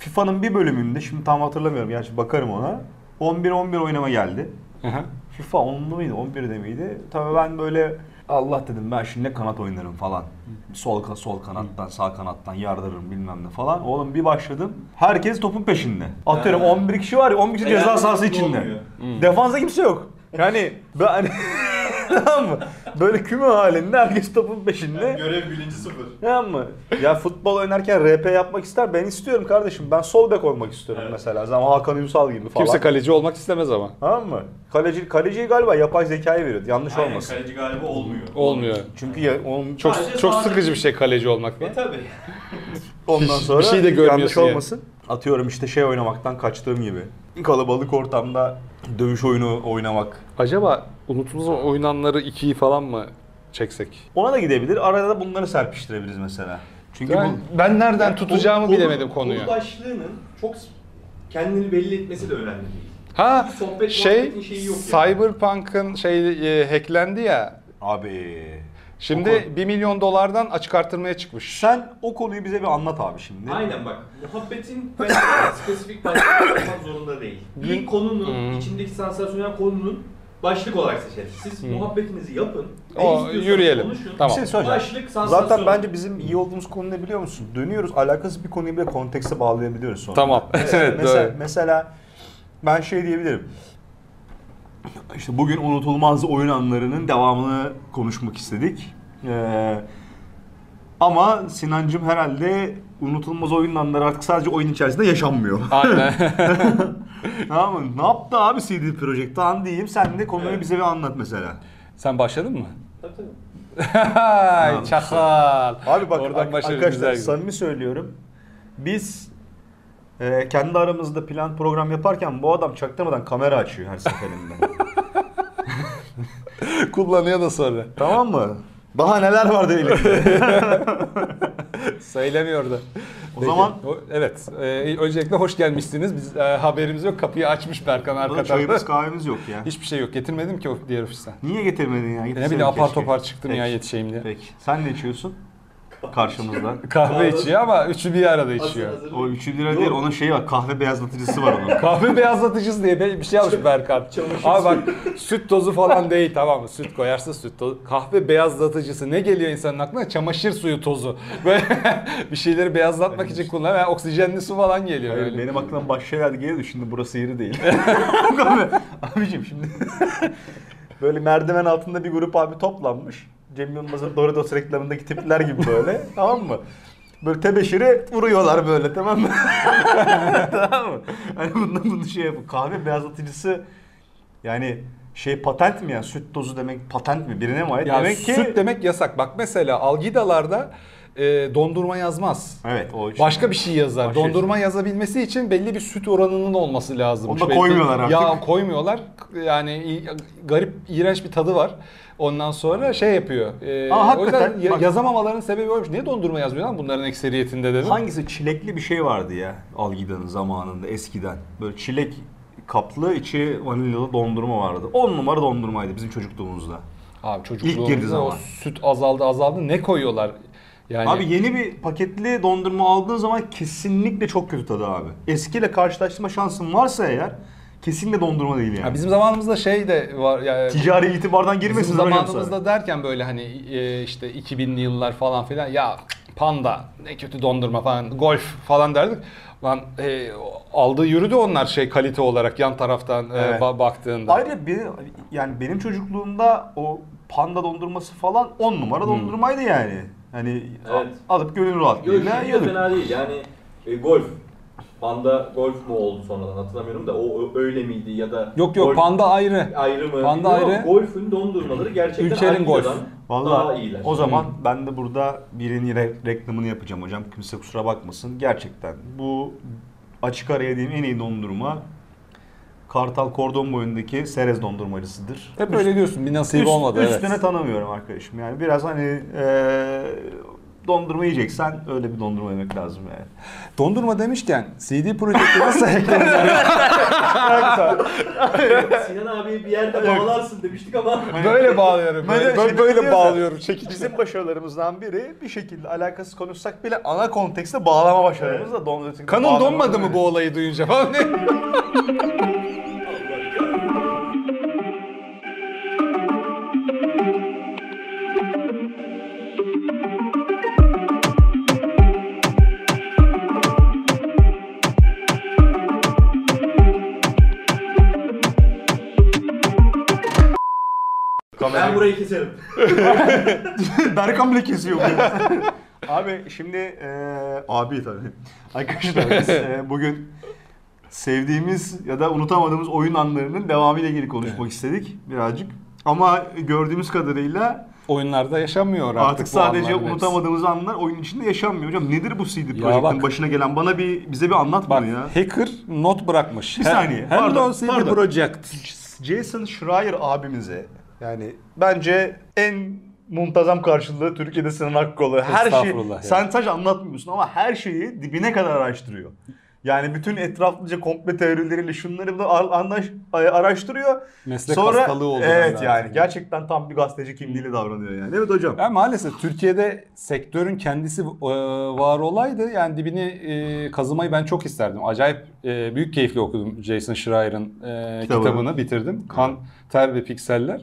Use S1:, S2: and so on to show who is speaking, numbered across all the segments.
S1: FIFA'nın bir bölümünde şimdi tam hatırlamıyorum gerçi bakarım ona. 11-11 oynama geldi.
S2: Hı hı.
S1: FIFA 10'lu muydu 11'de miydi? Tabii ben böyle Allah dedim ben şimdi ne kanat oynarım falan. Sol ka- sol kanattan sağ kanattan yardırırım bilmem ne falan. Oğlum bir başladım. Herkes topun peşinde. Atıyorum
S3: Ha.
S1: 11 kişi var ya 11 kişi
S3: E
S1: ceza sahası içinde. Defansa kimse yok. Yani ben tamam mı? Böyle küme halinde herkes topun peşinde.
S3: Görev bilinci sıfır.
S1: Tamam mı? Ya futbol oynarken RP yapmak ister. Ben istiyorum kardeşim. Ben sol bek olmak istiyorum
S3: Evet.
S1: mesela. Zaman Hakan Ünsal gibi falan.
S2: Kimse kaleci olmak istemez ama.
S1: Tamam mı? Kaleci, kaleciyi galiba yapay zekayı veriyordu. Yanlış
S3: Aynen,
S1: olmasın.
S3: kaleci galiba olmuyor.
S2: Olmuyor.
S1: Çünkü ya, onun
S2: Çok
S3: Sadece
S2: çok sıkıcı bir şey kaleci olmak.
S3: E tabi.
S1: ondan sonra
S2: bir şey de görmüyorsun
S1: yanlış
S2: yani.
S1: olmasın. Atıyorum işte şey oynamaktan kaçtığım gibi. Kalabalık ortamda dövüş oyunu oynamak.
S2: Acaba unutulmaz oynanları 2'yi falan mı çeksek?
S1: Ona da gidebilir. Arada da bunları serpiştirebiliriz mesela. Çünkü
S2: Ben, ben nereden tutacağımı
S3: Konu-
S2: bilemedim
S3: konu-
S2: konuyu.
S3: Konu başlığının çok kendini belli etmesi de önemli değil.
S2: Ha
S3: sohbet
S2: şey
S3: şeyi yok yani.
S2: Cyberpunk'ın şey e, hacklendi ya.
S1: bu abi
S2: Şimdi
S1: konu-
S2: 1 milyon dolardan açık artırmaya çıkmış.
S1: sen o konuyu bize bir anlat abi şimdi.
S3: Aynen bak muhabbetin spesifik başlık olmak zorunda değil. Bir konunun
S2: Hmm.
S3: içindeki sansasyonel konunun başlık olarak seçeriz. Siz muhabbetinizi yapın. ne
S2: O, yürüyelim.
S3: konuşun.
S2: Tamam.
S1: Bir şey söyleyeceğim.
S3: Başlık sansasyon.
S1: Zaten bence bizim iyi olduğumuz konu ne biliyor musun? Dönüyoruz alakasız bir konuyu bile kontekste bağlayabiliyoruz sonra.
S2: Tamam. evet
S1: mesela, mesela ben şey diyebilirim. İşte bugün unutulmaz oyun anlarının devamını konuşmak istedik. Ee, ama Sinancım herhalde unutulmaz oyun anları artık sadece oyun içerisinde yaşanmıyor.
S2: Aynen.
S1: tamam mı? Ne yaptı abi CD Projekt? Tamam diyeyim sen de konuyu
S3: Evet.
S1: bize bir anlat mesela.
S2: Sen başladın mı?
S3: Tabii tabii.
S2: Hay çakal.
S1: Abi bak
S2: Oradan başladı,
S1: arkadaşlar
S2: güzel.
S1: samimi söylüyorum. Biz e, kendi aramızda plan program yaparken bu adam çaktırmadan kamera açıyor her seferinde.
S2: Kullanıyor da sonra.
S1: tamam mı? Daha neler vardı elimde.
S2: Söylemiyordu.
S1: O zaman-
S2: O- evet. Ee, öncelikle hoş gelmişsiniz. Biz e, haberimiz yok. Kapıyı açmış Berkan arka
S1: Burada
S2: tarafta.
S1: çayımız kahvemiz yok ya.
S2: Hiçbir şey yok. Getirmedim ki o diğer ofisten.
S1: Niye getirmedin ya?
S2: E ne bileyim apar
S1: keşke.
S2: topar çıktım ya
S1: Peki.
S2: yetişeyim diye.
S1: Peki. Sen ne içiyorsun? Karşımızda.
S2: Kahve içiyor ama üçü bir arada içiyor.
S1: O 3 lira değil, onun şeyi var. Kahve beyazlatıcısı var onun.
S2: Kahve beyazlatıcısı diye bir şey almış Berkan.
S3: Çamaşır
S2: Abi bak süt tozu falan değil tamam mı? Süt koyarsa süt tozu. Kahve beyazlatıcısı ne geliyor insanın aklına? Çamaşır suyu tozu. Böyle bir şeyleri beyazlatmak için kullanılan yani oksijenli su falan geliyor.
S1: Hayır,
S2: öyle.
S1: benim aklıma başka şeyler geliyordu. Şimdi burası yeri değil. Abi, Abicim şimdi böyle merdiven altında bir grup abi toplanmış. Cem Yılmaz'ın Doritos reklamındaki tipler gibi böyle. tamam mı? Böyle tebeşiri vuruyorlar böyle tamam mı? tamam mı? Hani bundan bunu şey yapın. Kahve beyazlatıcısı yani şey patent mi ya? Süt tozu demek patent mi? Birine mi ait?
S2: Ya
S1: demek ki...
S2: süt demek yasak. Bak mesela algidalarda e, dondurma yazmaz.
S1: Evet o
S2: Başka bir şey yazar.
S1: Başka
S2: Dondurma yazabilmesi için belli bir süt oranının olması lazım.
S1: Onu da koymuyorlar artık.
S2: Ya koymuyorlar. Yani garip, iğrenç bir tadı var. Ondan sonra şey yapıyor. E,
S1: Aa,
S2: o yüzden ya-
S1: bak-
S2: yazamamaların sebebi oymuş. Niye dondurma yazmıyor lan bunların ekseriyetinde dedim.
S1: Hangisi çilekli bir şey vardı ya Algida'nın zamanında eskiden. Böyle çilek kaplı içi vanilyalı dondurma vardı. 10 numara dondurmaydı bizim çocukluğumuzda.
S2: Abi
S1: İlk
S2: çocukluğumuzda o
S1: zaman.
S2: süt azaldı azaldı. Ne koyuyorlar? Yani
S1: Abi yeni bir paketli dondurma aldığın zaman kesinlikle çok kötü tadı abi. Eskiyle karşılaştırma şansın varsa eğer kesinlikle dondurma değil yani.
S2: Ya bizim zamanımızda şey de var yani
S1: Ticari itibardan girmesin
S2: Bizim zamanımızda
S1: sana.
S2: derken böyle hani e, işte 2000'li yıllar falan filan ya panda ne kötü dondurma falan golf falan derdik. Lan e, aldığı yürüdü onlar şey kalite olarak yan taraftan e,
S1: Evet.
S2: ba- baktığında.
S1: Ayrıca bir, yani benim çocukluğumda o panda dondurması falan 10 numara dondurmaydı yani. Hani
S3: Evet.
S1: alıp gönül
S3: Yok
S1: rahatlığıyla
S3: de
S1: yiyorduk.
S3: fena değil yani e, golf. Panda golf mu oldu sonradan hatırlamıyorum da o, öyle miydi ya da
S2: Yok yok
S3: golf
S2: panda ayrı.
S3: ayrı mı?
S2: Panda
S3: ama
S2: ayrı.
S3: Golf'ün dondurmaları gerçekten
S2: Ülker'in golf.
S3: iyiler.
S1: o zaman ben de burada birinin re- reklamını yapacağım hocam. Kimse kusura bakmasın. Gerçekten bu açık ara yediğim en iyi dondurma Kartal Kordon boyundaki Serez dondurmacısıdır.
S2: Hep öyle diyorsun bir nasip
S1: Üst-
S2: olmadı
S1: Üstüne
S2: evet.
S1: tanımıyorum arkadaşım. Yani biraz hani eee, dondurma yiyeceksen öyle bir dondurma yemek lazım yani.
S2: Dondurma demişken CD Projekt'e nasıl hacklenir?
S3: Sinan abi bir yerde bağlarsın demiştik ama.
S2: böyle bağlıyorum.
S1: Böyle
S2: Böyle,
S1: şey
S2: böyle, böyle bağlıyorum. Çekici.
S1: Bizim başarılarımızdan biri bir şekilde alakasız konuşsak bile ana kontekste bağlama başarımız da dondurma.
S2: Kanın donmadı mı bu olayı duyunca falan?
S3: Ben burayı keserim.
S1: Berkan bile kesiyor bunu. abi şimdi e, abi tabii. Arkadaşlar biz e, bugün sevdiğimiz ya da unutamadığımız oyun anlarının devamıyla ilgili konuşmak istedik birazcık. Ama gördüğümüz kadarıyla
S2: Oyunlarda yaşamıyor artık,
S1: artık,
S2: bu
S1: sadece
S2: hepsi.
S1: unutamadığımız anlar oyun içinde yaşanmıyor. Hocam nedir bu CD Projekt'in başına gelen? Bana bir bize bir anlat
S2: Bak
S1: bunu ya.
S2: hacker not bırakmış.
S1: Bir saniye,
S2: Hello
S1: pardon,
S2: CD
S1: pardon.
S2: Project.
S1: Jason Schreier abimize yani bence en muntazam karşılığı Türkiye'de Sinan Akkolu. Her şeyi
S2: Estağfurullah ya.
S1: sen sadece anlatmıyorsun ama her şeyi dibine kadar araştırıyor. Yani bütün etraflıca komple teorileriyle şunları da anlaş, araştırıyor.
S2: Meslek
S1: Sonra
S2: hastalığı oldu.
S1: evet yani gerçekten tam bir gazeteci kimliğiyle davranıyor yani. Evet hocam.
S2: Ya maalesef Türkiye'de sektörün kendisi e, var olaydı. Yani dibini e, kazımayı ben çok isterdim. Acayip e, büyük keyifle okudum Jason Schreier'ın
S1: Kitabını.
S2: kitabını bitirdim. Kan, Ter ve Pikseller.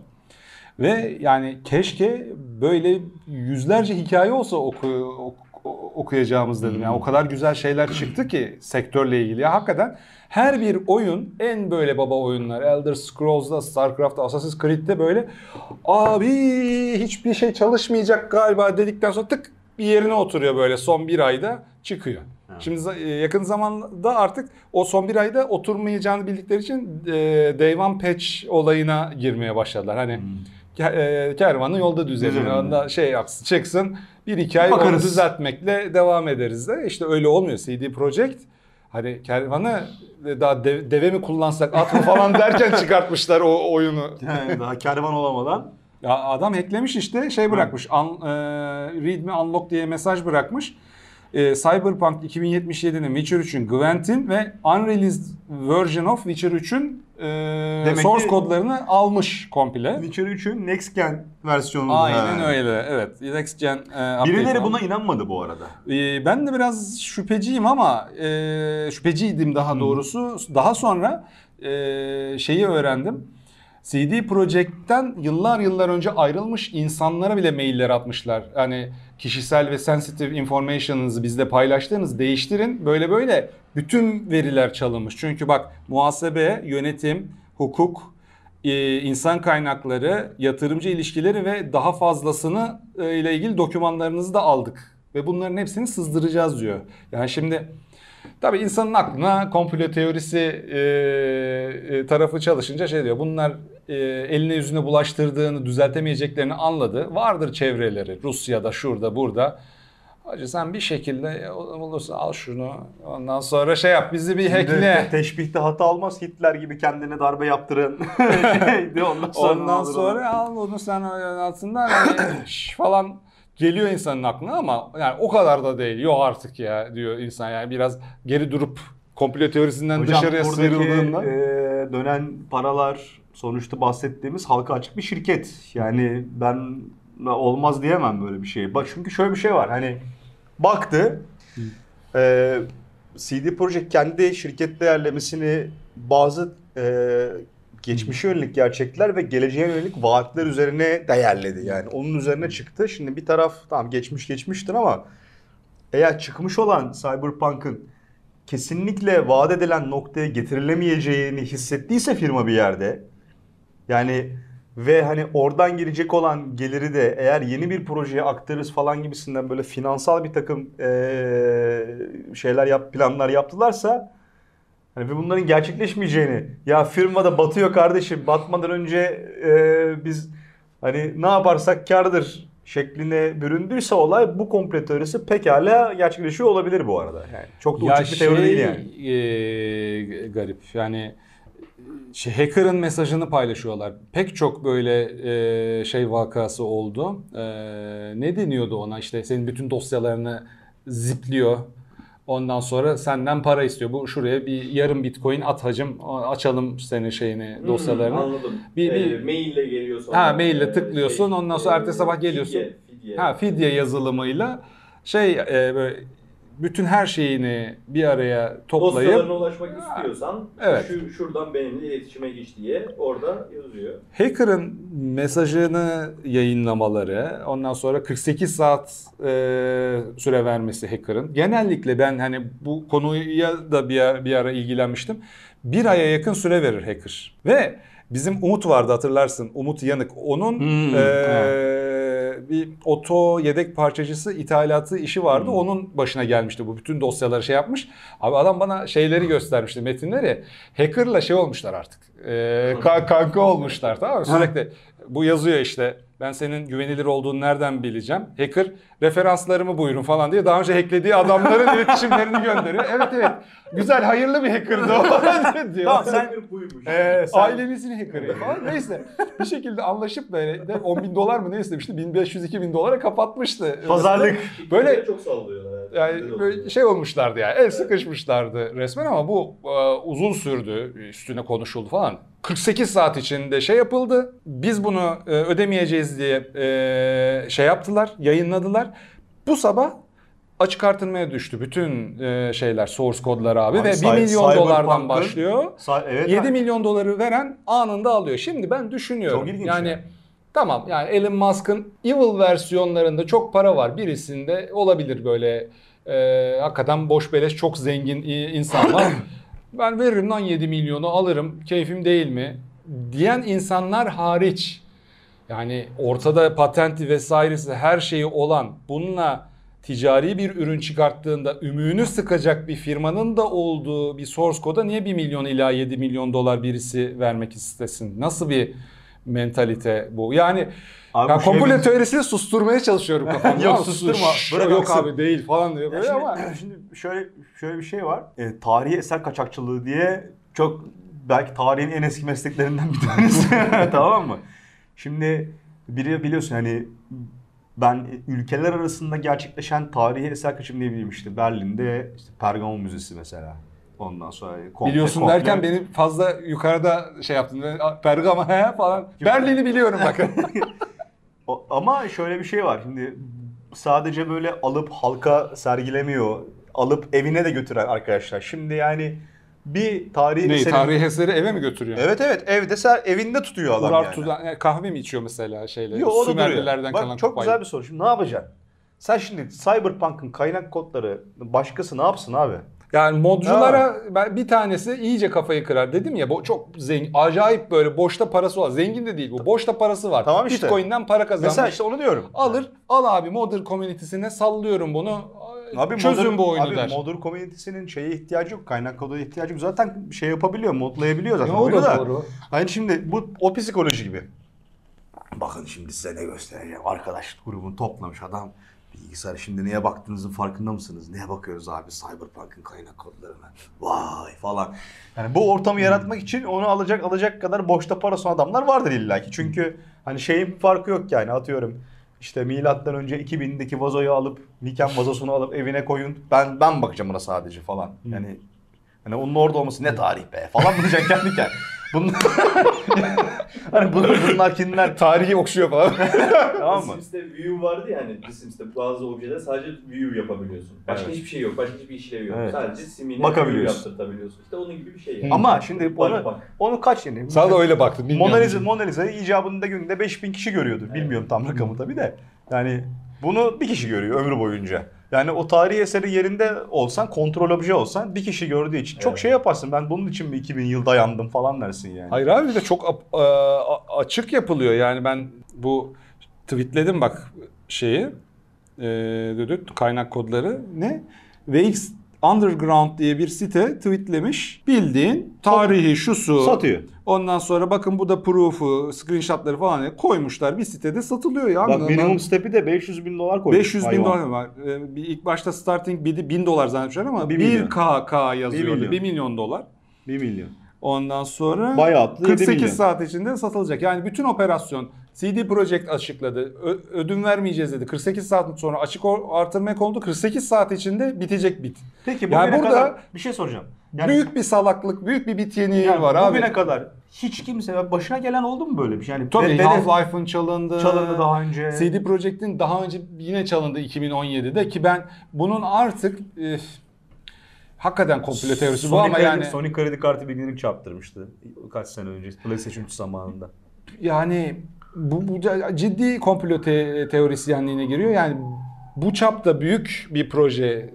S2: Ve yani keşke böyle yüzlerce hikaye olsa oku, ok- okuyacağımız dedim. Yani o kadar güzel şeyler çıktı ki sektörle ilgili. Ya hakikaten her bir oyun en böyle baba oyunlar. Elder Scrolls'da, StarCraft'ta, Assassin's Creed'de böyle abi hiçbir şey çalışmayacak galiba dedikten sonra tık bir yerine oturuyor böyle son bir ayda çıkıyor. Şimdi e, yakın zamanda artık o son bir ayda oturmayacağını bildikleri için e, Day One Patch olayına girmeye başladılar. Hani e, kervanı yolda düzelir. Onda şey yapsın, çıksın. Bir iki ay
S1: Bakarız.
S2: onu düzeltmekle devam ederiz de. İşte öyle olmuyor. CD Projekt hani kervanı daha de- deve mi kullansak at mı falan derken çıkartmışlar o oyunu.
S1: Yani daha kervan olamadan.
S2: Ya adam hacklemiş işte şey bırakmış. Un, e, read me unlock diye mesaj bırakmış. E, Cyberpunk 2077'nin Witcher 3'ün Gwent'in ve unreleased version of Witcher 3'ün e,
S1: Demek
S2: source kodlarını almış komple.
S1: Witcher 3'ün Next Gen versiyonu.
S2: Aynen öyle. Evet. Next Gen e,
S1: Birileri buna inanmadı bu arada.
S2: Ee, ben de biraz şüpheciyim ama e, şüpheciydim daha doğrusu. Daha sonra e, şeyi öğrendim. CD Projekt'ten yıllar yıllar önce ayrılmış insanlara bile mailler atmışlar. Hani kişisel ve sensitive information'ınızı bizde paylaştığınız değiştirin. Böyle böyle bütün veriler çalınmış. Çünkü bak muhasebe, yönetim, hukuk, e, insan kaynakları, yatırımcı ilişkileri ve daha fazlasını e, ile ilgili dokümanlarınızı da aldık. Ve bunların hepsini sızdıracağız diyor. Yani şimdi tabii insanın aklına komplo teorisi e, e, tarafı çalışınca şey diyor. Bunlar e, eline yüzüne bulaştırdığını, düzeltemeyeceklerini anladı. Vardır çevreleri Rusya'da, şurada, burada. Hacı sen bir şekilde e, olursa al şunu. Ondan sonra şey yap bizi bir hackle.
S1: Teşbihte hata olmaz Hitler gibi kendine darbe yaptıran. şeydi, ondan sonra,
S2: Ondan sonra al bunu sen altından hani şş falan geliyor insanın aklına ama yani o kadar da değil. Yok artık ya diyor insan yani biraz geri durup komplo teorisinden
S1: Hocam
S2: dışarıya
S1: buradaki
S2: sıyrıldığında.
S1: e, dönen paralar sonuçta bahsettiğimiz halka açık bir şirket. Yani ben olmaz diyemem böyle bir şey. Bak çünkü şöyle bir şey var. Hani baktı e, CD Projekt kendi şirket değerlemesini bazı e, geçmişe yönelik gerçekler ve geleceğe yönelik vaatler üzerine değerledi. Yani onun üzerine çıktı. Şimdi bir taraf tamam geçmiş geçmiştir ama eğer çıkmış olan Cyberpunk'ın kesinlikle vaat edilen noktaya getirilemeyeceğini hissettiyse firma bir yerde yani ve hani oradan gelecek olan geliri de eğer yeni bir projeye aktarırız falan gibisinden böyle finansal bir takım eee, şeyler yap planlar yaptılarsa hani ve bunların gerçekleşmeyeceğini ya firma da batıyor kardeşim batmadan önce eee, biz hani ne yaparsak kardır şekline büründüyse olay bu komplo teorisi pekala gerçekleşiyor olabilir bu arada. Yani çok da uçuk bir teori değil yani.
S2: e, garip yani şey, hacker'ın mesajını paylaşıyorlar. Pek çok böyle e, şey vakası oldu. E, ne deniyordu ona işte senin bütün dosyalarını zipliyor. Ondan sonra senden para istiyor. Bu şuraya bir yarım bitcoin at hacım açalım senin şeyini dosyalarını.
S3: Hmm, anladım.
S2: Bir-
S3: Bir,
S2: bir-
S3: maille geliyor sonra.
S2: Ha, maille tıklıyorsun, ondan sonra ertesi sabah geliyorsun.
S3: Fidye, fidye.
S2: Ha fidye yazılımıyla şey e, böyle bütün her şeyini bir araya toplayıp
S3: Dosyalarına ulaşmak istiyorsan
S2: Evet.
S3: şu şuradan benimle iletişime geç diye orada yazıyor.
S2: Hacker'ın mesajını yayınlamaları, ondan sonra 48 saat e, süre vermesi hacker'ın. Genellikle ben hani bu konuya da bir ara, bir ara ilgilenmiştim. Bir aya yakın süre verir hacker. Ve bizim Umut vardı hatırlarsın. Umut Yanık. Onun
S1: Hmm,
S2: e, bir oto yedek parçacısı ithalatı işi vardı.
S1: Hmm.
S2: Onun başına gelmişti bu. Bütün dosyaları şey yapmış. Abi adam bana şeyleri göstermişti metinleri. Hacker'la şey olmuşlar artık. E, ka- kanka olmuşlar tamam mı? Sürekli bu yazıyor işte. Ben senin güvenilir olduğunu nereden bileceğim? Hacker referanslarımı buyurun falan diye daha önce hacklediği adamların iletişimlerini gönderiyor. Evet evet. Güzel hayırlı bir hacker'dı o diyor.
S1: Tamam, sen-. Ee, sen-
S2: Ailemizin hacker'ı falan. Neyse bir şekilde anlaşıp böyle de 10 bin dolar mı ne istemişti? 1500-2000 bin dolara kapatmıştı.
S1: Pazarlık.
S2: Böyle-
S3: çok sallıyorlar.
S2: Yani böyle şey olmuşlardı yani el sıkışmışlardı resmen ama bu e, uzun sürdü üstüne konuşuldu falan. 48 saat içinde şey yapıldı. Biz bunu e, ödemeyeceğiz diye e, şey yaptılar, yayınladılar. Bu sabah açık artırmaya düştü bütün e, şeyler, source kodları abi,
S1: Abi
S2: ve 1
S1: Cy-
S2: milyon dolardan başlıyor.
S1: Sa- evet.
S2: 7
S1: abi.
S2: milyon doları veren anında alıyor. Şimdi ben düşünüyorum.
S1: Çok ilginç
S2: yani
S1: ya.
S2: Tamam yani Elon Musk'ın evil versiyonlarında çok para var. Birisinde olabilir böyle e, hakikaten boş beleş çok zengin insan var. ben veririm lan 7 milyonu alırım keyfim değil mi? Diyen insanlar hariç yani ortada patenti vesairesi her şeyi olan bununla ticari bir ürün çıkarttığında ümüğünü sıkacak bir firmanın da olduğu bir source koda niye 1 milyon ila 7 milyon dolar birisi vermek istesin? Nasıl bir mentalite bu? Yani
S1: Abi
S2: ya
S1: bu şey-
S2: teorisini susturmaya çalışıyorum kafamda.
S1: Yok, susturma. Bırak
S2: Yok
S1: aksın.
S2: abi değil falan diyor böyle
S1: şimdi,
S2: ama.
S1: şimdi şöyle şöyle bir şey var. E, tarihi eser kaçakçılığı diye çok belki tarihin en eski mesleklerinden bir tanesi. tamam mı? Şimdi biri biliyorsun hani ben ülkeler arasında gerçekleşen tarihi eser kaçımı diye bileyim işte Berlin'de işte Pergamon Müzesi mesela. Ondan sonra komple-
S2: Biliyorsun
S1: komple-
S2: derken beni fazla yukarıda şey yaptın. Pergama he falan. Berlin'i biliyorum bakın.
S1: Ama şöyle bir şey var. Şimdi sadece böyle alıp halka sergilemiyor. Alıp evine de götüren arkadaşlar. Şimdi yani bir tarihi
S2: ne,
S1: eserin-
S2: tarihi eseri eve mi götürüyor?
S1: Evet evet evde ser, evinde tutuyor adam
S2: Uğrar
S1: yani.
S2: Yani kahve mi içiyor mesela şeyle?
S1: Yok o da duruyor. Bak
S2: kalan
S1: çok
S2: kupayla.
S1: güzel bir soru. Şimdi ne yapacaksın? Sen şimdi Cyberpunk'ın kaynak kodları başkası ne yapsın abi?
S2: Yani modculara ben bir tanesi iyice kafayı kırar dedim ya bu çok zengin acayip böyle boşta parası var. Zengin de değil bu. Boşta parası var.
S1: Tamam işte.
S2: Bitcoin'den para kazanmış.
S1: Mesela işte onu diyorum.
S2: Alır al abi modder community'sine sallıyorum bunu.
S1: Abi
S2: çözün
S1: modern-
S2: bu oyunu
S1: abi
S2: der.
S1: Modern Community'sinin şeye ihtiyacı yok. Kaynak kodu ihtiyacı yok. Zaten şey yapabiliyor, modlayabiliyor zaten.
S2: Ya o da doğru.
S1: Hani şimdi bu o psikoloji gibi. Bakın şimdi size ne göstereceğim. Arkadaş grubunu toplamış adam. Bilgisayar şimdi neye baktığınızın farkında mısınız? Neye bakıyoruz abi? Cyberpunk'ın kaynak kodlarına. Vay falan. Yani bu ortamı yaratmak için onu alacak alacak kadar boşta parası olan adamlar vardır illaki. Çünkü hani şeyin farkı yok yani atıyorum. İşte milattan önce 2000'deki vazoyu alıp Niken vazosunu alıp evine koyun. Ben ben bakacağım ona sadece falan. Yani hani onun orada olması ne tarih be falan diyecek kendi kendine. Bunlar hani bunlar, bunlar kimler
S2: Tarihi okşuyor falan.
S1: tamam
S3: The
S1: mı?
S3: Sims'te view vardı ya hani The Sims'te bazı objeler sadece view yapabiliyorsun. Başka
S1: Evet.
S3: hiçbir şey yok. Başka hiçbir işlevi yok.
S1: Evet.
S3: Sadece simine
S1: Bakabiliyorsun.
S3: view yaptırtabiliyorsun. İşte onun gibi bir şey yani.
S1: Ama şimdi
S3: Bak
S1: onu,
S3: bak.
S1: onu kaç yeni?
S2: Sana da öyle baktın. bilmiyorum.
S1: Mona Lisa, Mona Lisa'yı icabında günde 5000 kişi görüyordur. Bilmiyorum tam rakamı tabii de. Yani bunu bir kişi görüyor ömrü boyunca. Yani o tarihi eseri yerinde olsan, kontrol obje olsan bir kişi gördüğü için çok
S3: Evet.
S1: şey yaparsın. Ben bunun için mi 2000 yıl dayandım falan dersin yani.
S2: Hayır abi de çok a- açık yapılıyor. Yani ben bu tweetledim bak şeyi. E, kaynak kodları ne? VX Underground diye bir site tweetlemiş. Bildiğin tarihi şusu.
S1: Satıyor.
S2: Ondan sonra bakın bu da proof'u, screenshotları falan koymuşlar. Bir sitede satılıyor ya.
S1: Bak minimum step'i de 500 bin dolar koymuş.
S2: 500 bin
S1: hayvan.
S2: dolar var. Ee, bir ilk başta starting bidi 1000 dolar zannetmişler ama
S1: Bir
S2: 1
S1: milyon.
S2: KK yazıyordu.
S1: milyon.
S2: 1 milyon dolar.
S1: 1 milyon.
S2: Ondan sonra
S1: Bayağı attı, yedi
S2: 48
S1: milyon.
S2: saat içinde satılacak. Yani bütün operasyon CD Projekt açıkladı. Ö- ödün vermeyeceğiz dedi. 48 saat sonra açık o- artırmaya kondu. 48 saat içinde bitecek bit.
S1: Peki
S2: Yani
S1: bugüne
S2: burada
S1: kadar bir şey soracağım. Yani,
S2: büyük bir salaklık, büyük bir bit yeniği
S1: yani
S2: var abi.
S1: bugüne kadar hiç kimse başına gelen oldu mu böyle bir şey? Yani
S2: Tabii Half-Life'ın çalındı.
S1: çalındı daha önce.
S2: CD Projekt'in daha önce yine çalındı 2017'de ki ben bunun artık e, hakikaten komplo teorisi bu
S1: Sony
S2: ama
S1: kredi-
S2: yani
S1: Sony kredi kartı bilgilerini çarptırmıştı kaç sene önce PlayStation 3 zamanında.
S2: yani bu, bu ciddi komplo te- teorisyenliğine giriyor. Yani bu çapta büyük bir proje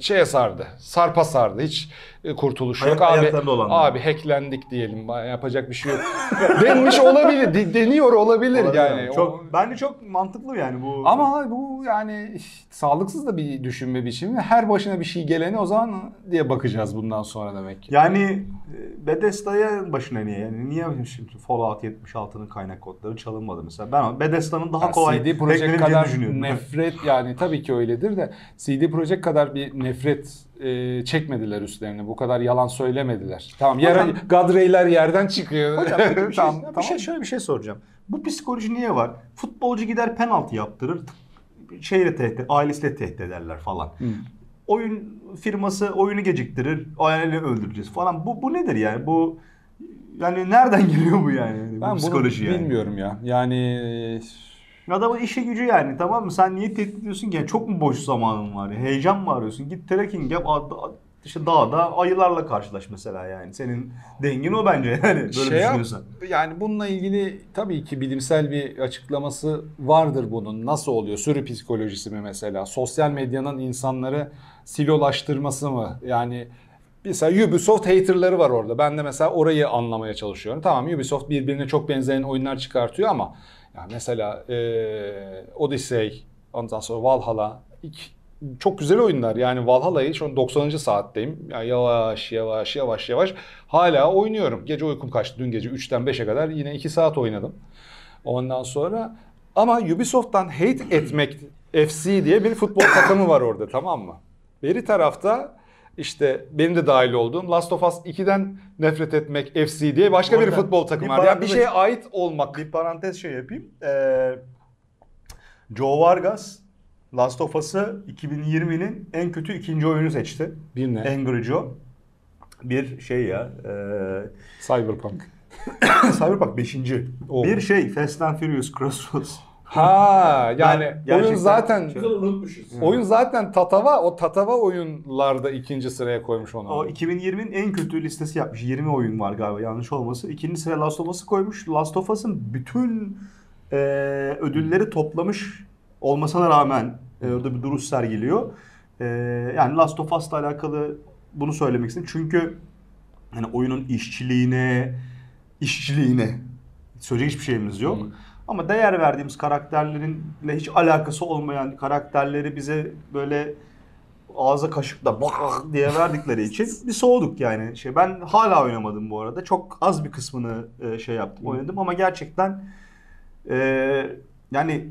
S2: şeye sardı. Sarpa sardı. Hiç e, kurtuluş yok. Abi, abi hacklendik diyelim. Yapacak bir şey yok. Denmiş olabilir. de- deniyor olabilir,
S1: Olabilir
S2: yani.
S1: abi.
S2: O-
S1: çok bence çok mantıklı yani bu.
S2: Ama bu yani sağlıksız da bir düşünme biçimi. Her başına bir şey geleni o zaman diye bakacağız bundan sonra demek ki.
S1: yani e, Bethesda'ya başına niye yani niye şimdi Fallout 76'nın kaynak kodları çalınmadı mesela. Ben Bethesda'nın daha
S2: Yani
S1: kolay
S2: CD Projekt kadar
S1: düşünüyorum.
S2: nefret yani tabii ki öyledir de CD Projekt kadar bir nefret e, çekmediler üstlerine. Bu kadar yalan söylemediler. Tamam yer,
S1: Hocam-
S2: Gadray'ler yerden çıkıyor.
S1: Hocam peki bir şey,
S2: tamam,
S1: bir
S2: tamam.
S1: şey şöyle bir şey soracağım. Bu psikoloji niye var? Futbolcu gider penaltı yaptırır. Şeyle tehdit, ailesiyle tehdit ederler falan. Oyun firması oyunu geciktirir, aileni öldüreceğiz falan. Bu bu nedir yani? Bu yani nereden geliyor bu yani?
S2: Ben
S1: bu
S2: bunu
S1: psikoloji yani.
S2: bilmiyorum ya. Yani
S1: Adamın işi gücü yani tamam mı? Sen niye tehdit ediyorsun ki? Yani çok mu boş zamanın var? ya? Heyecan mı arıyorsun? Git trekking yap. işte dağda ayılarla karşılaş mesela yani. Senin dengin o bence yani. Böyle
S2: şey yap-
S1: düşünüyorsan.
S2: yani bununla ilgili tabii ki bilimsel bir açıklaması vardır bunun. Nasıl oluyor? Sürü psikolojisi mi mesela? Sosyal medyanın insanları silolaştırması mı? Yani mesela Ubisoft haterları var orada. Ben de mesela orayı anlamaya çalışıyorum. Tamam Ubisoft birbirine çok benzeyen oyunlar çıkartıyor ama ya mesela eee Odyssey, ondan sonra Valhalla ilk- çok güzel oyunlar. Yani Valhalla'yı şu an 90. saatteyim. Ya yavaş yavaş yavaş yavaş hala oynuyorum. Gece uykum kaçtı. Dün gece 3'ten 5'e kadar yine 2 saat oynadım. Ondan sonra ama Ubisoft'tan hate etmek FC diye bir futbol takımı var orada tamam mı? Beri tarafta işte benim de dahil olduğum Last of Us 2'den nefret etmek FC diye başka bir futbol takımı var. Yani bir şeye ait olmak.
S1: Bir parantez şey yapayım. Ee, Joe Vargas Last of Us'ı 2020'nin en kötü ikinci oyunu seçti.
S2: Bir ne?
S1: Angry Joe. Bir şey ya. E,
S2: Cyberpunk.
S1: Cyberpunk 5.
S2: Oo.
S1: Bir şey Fast and Furious Crossroads.
S2: Ha yani oyun
S1: gerçekten
S2: zaten
S3: Güzel unutmuşuz.
S2: oyun zaten tatava o tatava oyunlarda ikinci sıraya koymuş onu.
S1: O 2020'nin en kötü listesi yapmış. 20 oyun var galiba yanlış olması. İkinci sıraya Last of Us'ı koymuş. Last of Us'ın bütün e, ödülleri toplamış olmasına rağmen e, orada bir duruş sergiliyor. E, yani Last of Us'la alakalı bunu söylemek istedim. Çünkü hani oyunun işçiliğine, işçiliğine söyleyecek hiçbir şeyimiz yok. Ama değer verdiğimiz karakterlerinle hiç alakası olmayan karakterleri bize böyle ağza kaşıkla bak diye verdikleri için bir soğuduk yani. Şey ben hala oynamadım bu arada. Çok az bir kısmını e, şey yaptım, oynadım ama gerçekten e, yani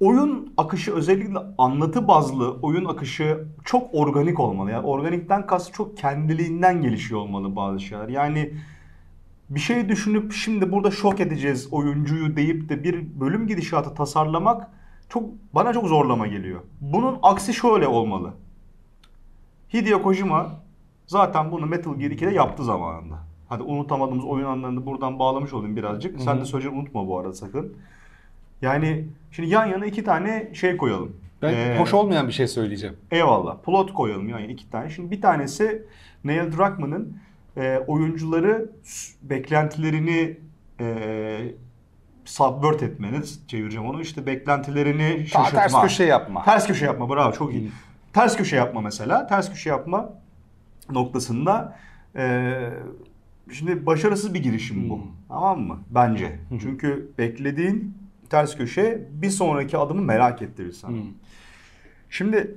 S1: oyun akışı özellikle anlatı bazlı oyun akışı çok organik olmalı. Yani organikten kastı çok kendiliğinden gelişiyor olmalı bazı şeyler. Yani bir şey düşünüp şimdi burada şok edeceğiz oyuncuyu deyip de bir bölüm gidişatı tasarlamak çok bana çok zorlama geliyor. Bunun aksi şöyle olmalı. Hideo Kojima zaten bunu Metal Gear 2'de yaptı zamanında. Hadi unutamadığımız oyun anlarını buradan bağlamış olayım birazcık. Sen de söyleyeceğim unutma bu arada sakın. Yani şimdi yan yana iki tane şey koyalım.
S2: Ben
S1: Ee,
S2: hoş olmayan bir şey söyleyeceğim.
S1: Eyvallah. Plot koyalım yani iki tane. Şimdi bir tanesi Neil Druckmann'ın e, oyuncuları beklentilerini e, subvert etmeni çevireceğim onu. İşte beklentilerini şaşırtma.
S2: ters köşe yapma.
S1: Ters köşe yapma bravo çok iyi. Ters köşe yapma mesela. Ters köşe yapma noktasında e, şimdi başarısız bir girişim bu.
S2: Hmm.
S1: Tamam mı? Bence. Çünkü beklediğin ters köşe bir sonraki adımı merak ettirir sana.
S2: Hmm.
S1: Şimdi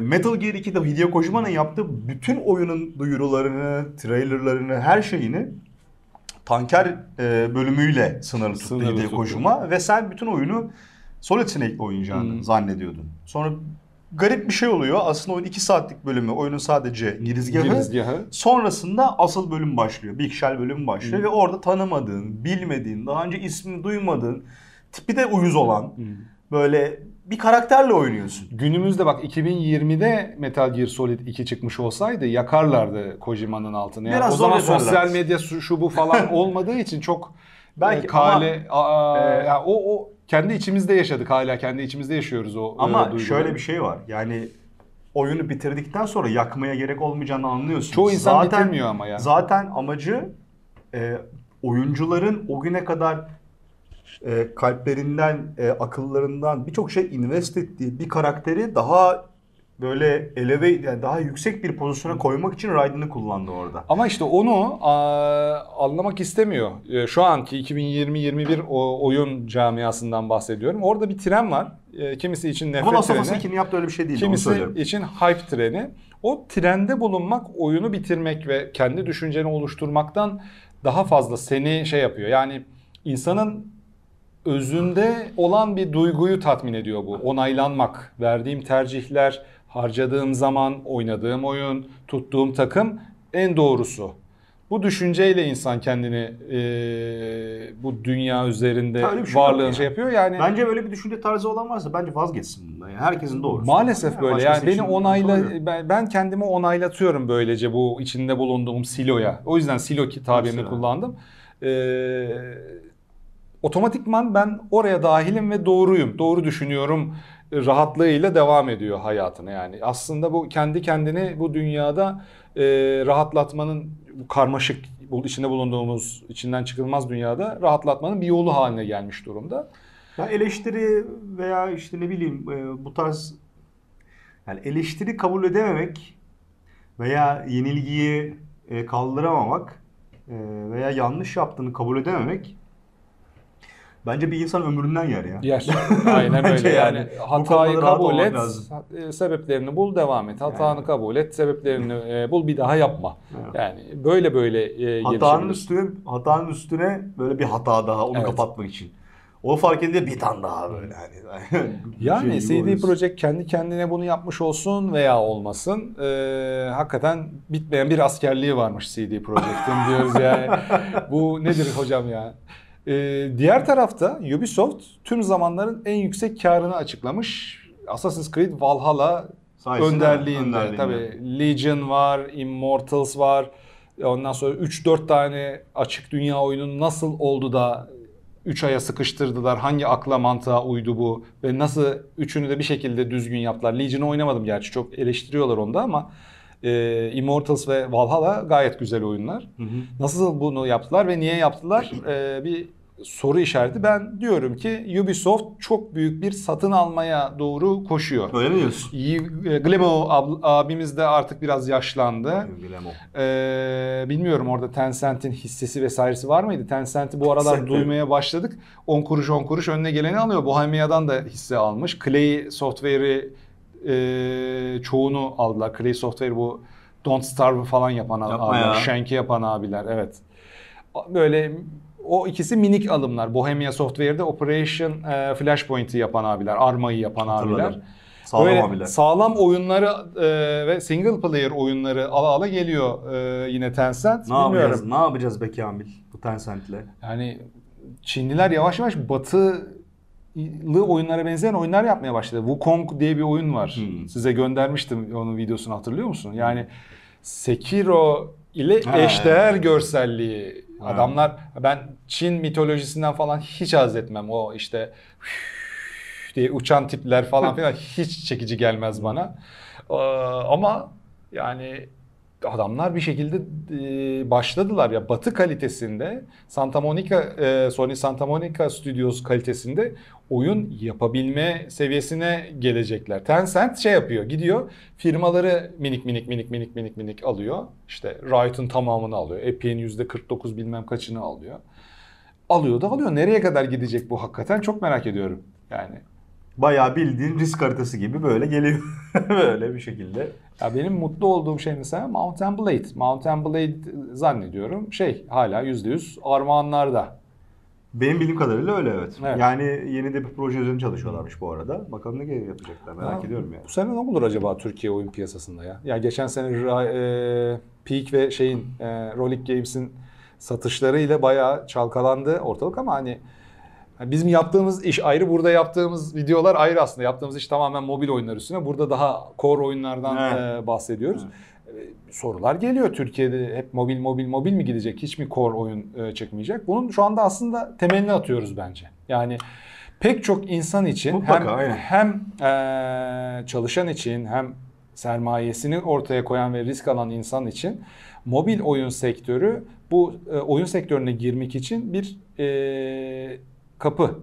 S1: Metal Gear 2'de Hideo Kojima'nın yaptığı bütün oyunun duyurularını, trailerlarını, her şeyini tanker e, bölümüyle sınırlı tuttu
S2: Sınırlı
S1: Hideo
S2: tuttu.
S1: Kojima ve sen bütün oyunu Solid Snake'le oynayacağını
S2: Hmm.
S1: zannediyordun. Sonra garip bir şey oluyor. Aslında oyun 2 saatlik bölümü. Oyunun sadece girizgahı.
S2: Girizgahı.
S1: Sonrasında asıl bölüm başlıyor. Big Shell bölümü başlıyor. Ve orada tanımadığın, bilmediğin, daha önce ismini duymadığın, tipi de uyuz olan böyle bir karakterle oynuyorsun.
S2: Günümüzde bak 2020'de Metal Gear Solid 2 çıkmış olsaydı yakarlardı Kojima'nın altını. Yani
S1: Biraz
S2: o zaman sosyal medya şu şu bu falan olmadığı için çok
S1: Belki
S2: belki kale aa,
S1: e,
S2: ya o o kendi içimizde yaşadık hala kendi içimizde yaşıyoruz o
S1: Ama
S2: e, duyguları.
S1: şöyle bir şey var. Yani oyunu bitirdikten sonra yakmaya gerek olmayacağını anlıyorsun.
S2: Çoğu insan bitirmiyor ama ya.
S1: Zaten amacı e, oyuncuların o güne kadar e, kalplerinden, e, akıllarından birçok şey invest ettiği bir karakteri daha böyle eleve yani daha yüksek bir pozisyona koymak için Raiden'ı kullandı orada.
S2: Ama işte onu aa, anlamak istemiyor. E, Şu anki 2020-21 o oyun camiasından bahsediyorum. Orada bir tren var. E, Kimisi için nefret
S1: Ama
S2: treni.
S1: 2'nin yaptığı öyle bir şey değil.
S2: Kimisi için hype treni. O trende bulunmak, oyunu bitirmek ve kendi düşünceni oluşturmaktan daha fazla seni şey yapıyor. Yani insanın özünde olan bir duyguyu tatmin ediyor bu. Onaylanmak, verdiğim tercihler, harcadığım zaman, oynadığım oyun, tuttuğum takım en doğrusu. Bu düşünceyle insan kendini eee, bu dünya üzerinde
S1: şey
S2: varlığını şey yapıyor. Yani
S1: Bence böyle bir düşünce tarzı olan varsa bence vazgeçsin bundan. Yani herkesin doğrusu.
S2: Maalesef
S1: Yani
S2: böyle. Yani beni onayla ben, ben kendimi onaylatıyorum böylece bu içinde bulunduğum siloya. O yüzden silo
S1: Mesela.
S2: kullandım. Ee, otomatikman ben oraya dahilim ve doğruyum. Doğru düşünüyorum e, rahatlığıyla devam ediyor hayatına yani. Aslında bu kendi kendini bu dünyada e, rahatlatmanın bu karmaşık bu içinde bulunduğumuz içinden çıkılmaz dünyada rahatlatmanın bir yolu haline gelmiş durumda.
S1: Ya eleştiri veya işte ne bileyim e, bu tarz yani eleştiri kabul edememek veya yenilgiyi e, kaldıramamak e, veya yanlış yaptığını kabul edememek bence bir insan ömründen yer ya.
S2: Yer. Aynen öyle yani. Hatayı kabul et,
S1: lazım.
S2: e, sebeplerini bul, devam et. Hatanı
S1: Yani.
S2: kabul et, sebeplerini e, bul, bir daha yapma.
S1: Evet.
S2: Yani böyle böyle e,
S1: Hatanın üstüne hatanın üstüne böyle bir hata daha onu
S2: Evet.
S1: kapatmak için. O fark edince bir tane daha böyle hani.
S2: Yani
S1: şey
S2: CD. Projekt kendi kendine bunu yapmış olsun veya olmasın. e, hakikaten bitmeyen bir askerliği varmış CD Projekt'in diyoruz yani. Bu nedir hocam ya? E, diğer tarafta Ubisoft tüm zamanların en yüksek karını açıklamış. Assassin's Creed Valhalla
S1: Sayesinde,
S2: önderliğinde.
S1: önderliğinde.
S2: Tabii Legion var, Immortals var. Ondan sonra 3-4 tane açık dünya oyunun nasıl oldu da 3 aya sıkıştırdılar. Hangi akla mantığa uydu bu ve nasıl üçünü de bir şekilde düzgün yaptılar. Legion'ı oynamadım gerçi çok eleştiriyorlar onda ama e, Immortals ve Valhalla gayet güzel oyunlar.
S1: Hı hı.
S2: Nasıl bunu yaptılar ve niye yaptılar? E, bir soru işareti. Ben diyorum ki Ubisoft çok büyük bir satın almaya doğru koşuyor.
S1: Öyle mi diyorsun?
S2: E, Glemo ab- abimiz de artık biraz yaşlandı.
S1: Bilmem o.
S2: Ee, bilmiyorum orada Tencent'in hissesi vesairesi var mıydı? Tencent'i bu aralar
S1: Tencent,
S2: duymaya başladık. 10 kuruş 10 kuruş önüne geleni alıyor. Bohemia'dan da hisse almış. Clay Software'i e, çoğunu aldılar. Clay Software bu Don't Starve falan yapan
S1: Yapma
S2: abiler.
S1: ya.
S2: Shank'i yapan abiler evet. Böyle o ikisi minik alımlar. Bohemia Software'de Operation e, Flashpoint'i yapan abiler. Arma'yı yapan
S1: Hatırladım.
S2: abiler.
S1: Sağlam
S2: Böyle
S1: abiler.
S2: sağlam oyunları e, ve single player oyunları ala ala geliyor e, yine Tencent.
S1: Ne
S2: Bilmiyorum.
S1: yapacağız? Ne yapacağız be Kamil bu Tencent'le?
S2: Yani Çinliler yavaş yavaş batılı oyunlara benzeyen oyunlar yapmaya başladı. Wukong diye bir oyun var.
S1: Hmm.
S2: Size göndermiştim onun videosunu hatırlıyor musun? Yani Sekiro ile
S1: Ha.
S2: eşdeğer görselliği.
S1: Ha.
S2: Adamlar ben Çin mitolojisinden falan hiç haz etmem. O işte diye uçan tipler falan filan hiç çekici gelmez bana. Ee, ama yani adamlar bir şekilde e, başladılar ya Batı kalitesinde Santa Monica e, Sony Santa Monica Studios kalitesinde oyun yapabilme seviyesine gelecekler. Tencent şey yapıyor gidiyor firmaları minik minik minik minik minik minik alıyor. İşte Riot'ın tamamını alıyor. Epic'in %49 bilmem kaçını alıyor. Alıyor da alıyor. Nereye kadar gidecek bu hakikaten çok merak ediyorum. Yani
S1: Bayağı bildiğin risk haritası gibi böyle geliyor. böyle bir şekilde.
S2: Ya benim mutlu olduğum şey mesela Mount and Blade. Mount and Blade zannediyorum şey hala %100 armağanlarda.
S1: Benim bildiğim kadarıyla öyle evet.
S2: Evet.
S1: Yani yeni de bir proje üzerinde çalışıyorlarmış bu arada. Bakalım ne yapacaklar merak
S2: Ha,
S1: ediyorum yani.
S2: Bu sene ne olur acaba Türkiye oyun piyasasında ya? Ya geçen sene e, Peak ve şeyin e, Rolling Games'in satışlarıyla bayağı çalkalandı ortalık ama hani bizim yaptığımız iş ayrı, burada yaptığımız videolar ayrı aslında. Yaptığımız iş tamamen mobil oyunlar üstüne. Burada daha core oyunlardan
S1: Evet.
S2: e, bahsediyoruz. E, Sorular geliyor Türkiye'de hep mobil mobil mobil mi gidecek? Hiç mi core oyun e, çıkmayacak? Bunun şu anda aslında temelini atıyoruz bence. Yani pek çok insan için
S1: Mutlaka,
S2: hem hem eee, çalışan için hem sermayesini ortaya koyan ve risk alan insan için mobil oyun sektörü bu e, oyun sektörüne girmek için bir e, kapı.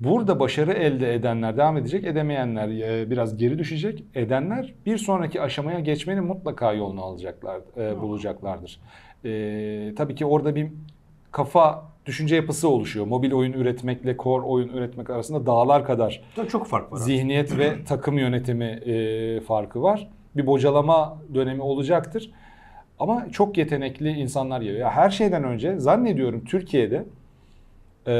S2: Burada başarı elde edenler devam edecek, edemeyenler e, biraz geri düşecek. Edenler bir sonraki aşamaya geçmenin mutlaka yolunu alacaklar, e, bulacaklardır. E, tabii ki orada bir kafa düşünce yapısı oluşuyor. Mobil oyun üretmekle core oyun üretmek arasında dağlar kadar
S1: Tabii çok fark var.
S2: zihniyet ve takım yönetimi e, farkı var. Bir bocalama dönemi olacaktır. Ama çok yetenekli insanlar geliyor. Ya her şeyden önce zannediyorum Türkiye'de e,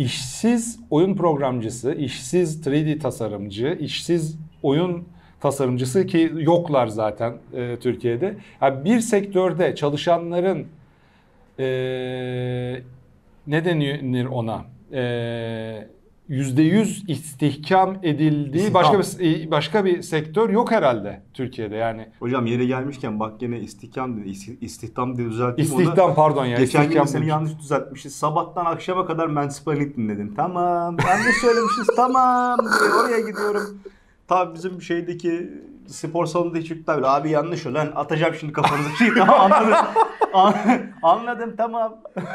S2: işsiz oyun programcısı, işsiz 3D tasarımcı, işsiz oyun tasarımcısı ki yoklar zaten e, Türkiye'de. Yani bir sektörde çalışanların e, ne denir ona? E, yüzde yüz istihkam edildiği
S1: İstihdam.
S2: başka bir başka bir sektör yok herhalde Türkiye'de yani.
S1: Hocam yeri gelmişken bak gene istihkam dedi, isti- istihdam diye düzelteyim. onu.
S2: İstihdam pardon ya.
S1: Geçen gün
S2: istihdam
S1: seni yanlış düzeltmişiz. Sabahtan akşama kadar mansplaining dinledim. Tamam. Yanlış söylemişiz. tamam. oraya gidiyorum. Tabii bizim şeydeki spor salonunda hiç yükler. böyle, Abi yanlış o lan. Atacağım şimdi kafanızı. Şey, tamam anladım. An- anladım tamam.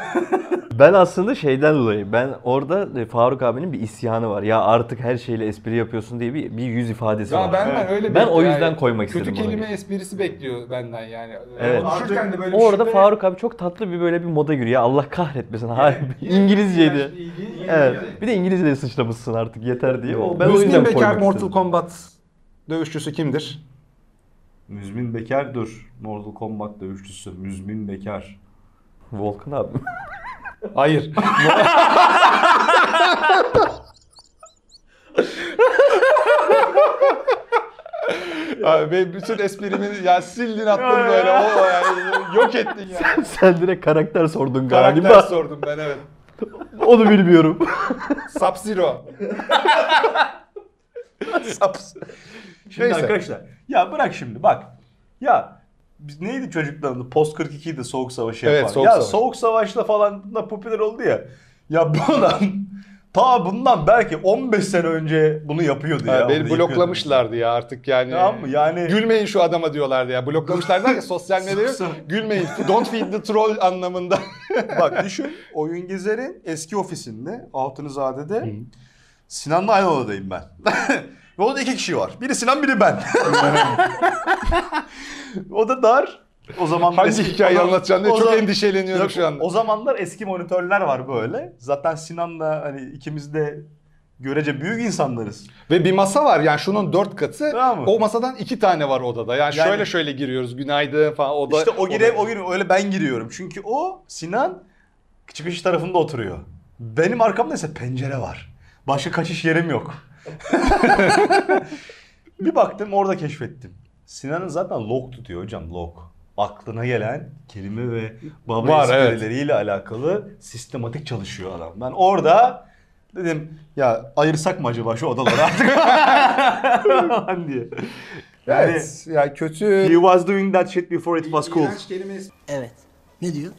S4: Ben aslında şeyden dolayı ben orada e, Faruk abinin bir isyanı var. Ya artık her şeyle espri yapıyorsun diye bir, bir yüz ifadesi
S2: Ya
S4: var.
S2: ben
S1: Evet.
S2: öyle
S4: Ben o yüzden koymak
S2: kötü
S4: istedim bunu.
S2: kelime esprisi bekliyor benden yani.
S4: Evet.
S2: Konuşurken de böyle
S4: Orada
S2: şüphe-
S4: Faruk abi çok tatlı bir böyle bir moda giriyor. Ya Allah kahretmesin. Harbi. İngilizceydi. Evet. Bir de İngilizce'de sıçramışsın artık yeter diye. O, ben o
S2: Müzmin
S4: yüzden koymak
S2: Mortal
S4: istedim.
S2: Kombat dövüşçüsü kimdir?
S1: Müzmin Bekar dur. Mortal Kombat dövüşçüsü. Müzmin Bekar.
S4: Volkan abi.
S2: Hayır. Abi benim bütün esprimi ya sildin attın böyle o yani yok ettin ya.
S4: Sen direkt karakter sordun
S2: Karakter
S4: galiba.
S2: sordum ben evet.
S4: Onu bilmiyorum.
S2: Sub-Zero.
S1: Şimdi
S2: Neyse.
S1: arkadaşlar ya bırak şimdi bak. Ya biz neydi çocuklarında post 42'de soğuk savaşı
S2: Evet,
S1: yapan.
S2: Soğuk
S1: ya
S2: Savaş.
S1: soğuk savaşla falan da popüler oldu ya. Ya bundan ta bundan belki 15 sene önce bunu yapıyordu ya.
S2: Ha, beni bloklamışlardı ya artık yani.
S1: Tamam mı? Yani
S2: Gülmeyin şu adama diyorlardı ya. Bloklamışlar derken sosyal medyada gülmeyin. Don't feed the troll anlamında.
S1: bak düşün Oyun Gezer'in eski ofisinde Altunizade'de Sinan'la aynı odadayım ben. Ve orada iki kişi var. Biri Sinan biri ben. o da dar. O zaman
S2: Hangi hikayeyi anlatacaksın diye çok endişeleniyorum
S1: Yok,
S2: şu anda.
S1: O zamanlar eski monitörler var böyle. Zaten Sinan'la hani ikimiz de görece büyük insanlarız.
S2: Ve bir masa var yani şunun dört katı.
S1: Tamam?
S2: O masadan iki tane var odada. Yani,
S1: Yani-
S2: şöyle şöyle giriyoruz. Günaydın falan. Oda,
S1: işte o gire
S2: oda-
S1: o gire öyle ben giriyorum. Çünkü o Sinan çıkış tarafında oturuyor. Benim arkamda ise pencere var. Başka kaçış yerim yok. bir baktım orada keşfettim. Sinan'ın zaten log tutuyor hocam log. Aklına gelen kelime ve baba
S2: Var, evet.
S1: esprileriyle alakalı sistematik çalışıyor adam. Ben orada dedim ya ayırsak mı acaba şu odaları artık falan diye. Yani
S2: Evet. Yani kötü.
S1: he was doing that shit before it was cool.
S5: Evet. Ne diyor?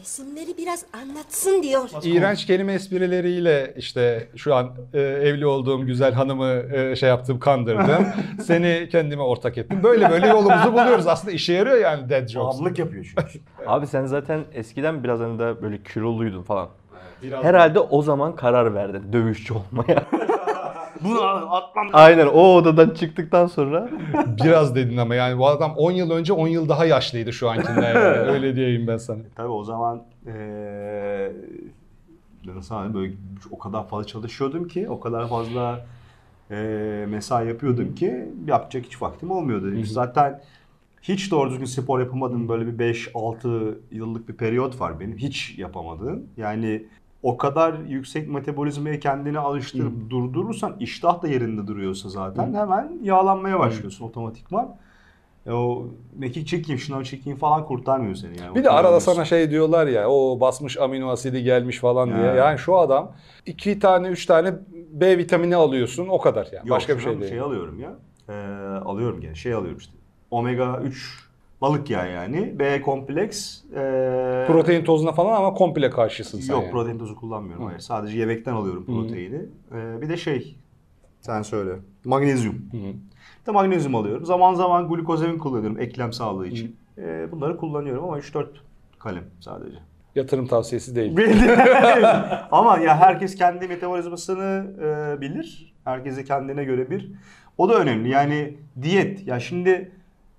S6: Resimleri biraz anlatsın diyor.
S2: İğrenç kelime esprileriyle işte şu an e, evli olduğum güzel hanımı e, şey yaptım kandırdım. Seni kendime ortak ettim. Böyle böyle yolumuzu buluyoruz. Aslında işe yarıyor yani dead jokes.
S1: Ablık yapıyor çünkü.
S4: Abi sen zaten eskiden biraz hani da böyle kiloluydun falan.
S2: Biraz-
S4: Herhalde o zaman karar verdin dövüşçü olmaya.
S1: Bunu atmam.
S4: Aynen o odadan çıktıktan sonra
S2: Biraz dedin ama yani bu adam 10 yıl önce 10 yıl daha yaşlıydı şu ankinden yani. Öyle diyeyim ben sana.
S1: Tabii o zaman eee ben sana böyle o kadar fazla çalışıyordum ki, o kadar fazla eee mesai yapıyordum ki yapacak hiç vaktim olmuyordu. Zaten hiç doğru düzgün spor yapamadığım böyle bir 5-6 yıllık bir periyot var benim. Hiç yapamadığım. Yani o kadar yüksek metabolizmaya kendini alıştırıp durdurursan iştah da yerinde duruyorsa zaten hemen yağlanmaya başlıyorsun otomatikman. E o mekik çekeyim, şınav çekeyim falan kurtarmıyor seni yani.
S2: Bir de arada sana şey diyorlar ya o basmış amino asidi gelmiş falan diye.
S1: Ya.
S2: Yani şu adam iki tane üç tane B vitamini alıyorsun o kadar yani.
S1: Yok
S2: Başka bir şey değil.
S1: Şey alıyorum ya. Ee, alıyorum gene. Şey alıyorum işte. Omega 3 balık yağı yani. B kompleks. ee,
S2: Protein tozuna falan ama komple karşısın sen
S1: Yok
S2: yani.
S1: protein tozu kullanmıyorum.
S2: Hı.
S1: Hayır. Sadece yemekten alıyorum proteini. Ee, bir de şey. Sen söyle. Magnezyum.
S2: Hı hı.
S1: Bir de magnezyum alıyorum. Zaman zaman glukozamin kullanıyorum eklem sağlığı için. Ee, bunları kullanıyorum ama 3-4 kalem sadece.
S2: Yatırım tavsiyesi değil.
S1: Ama ya herkes kendi metabolizmasını e, bilir. Herkese kendine göre bir. O da önemli. Yani diyet. Ya şimdi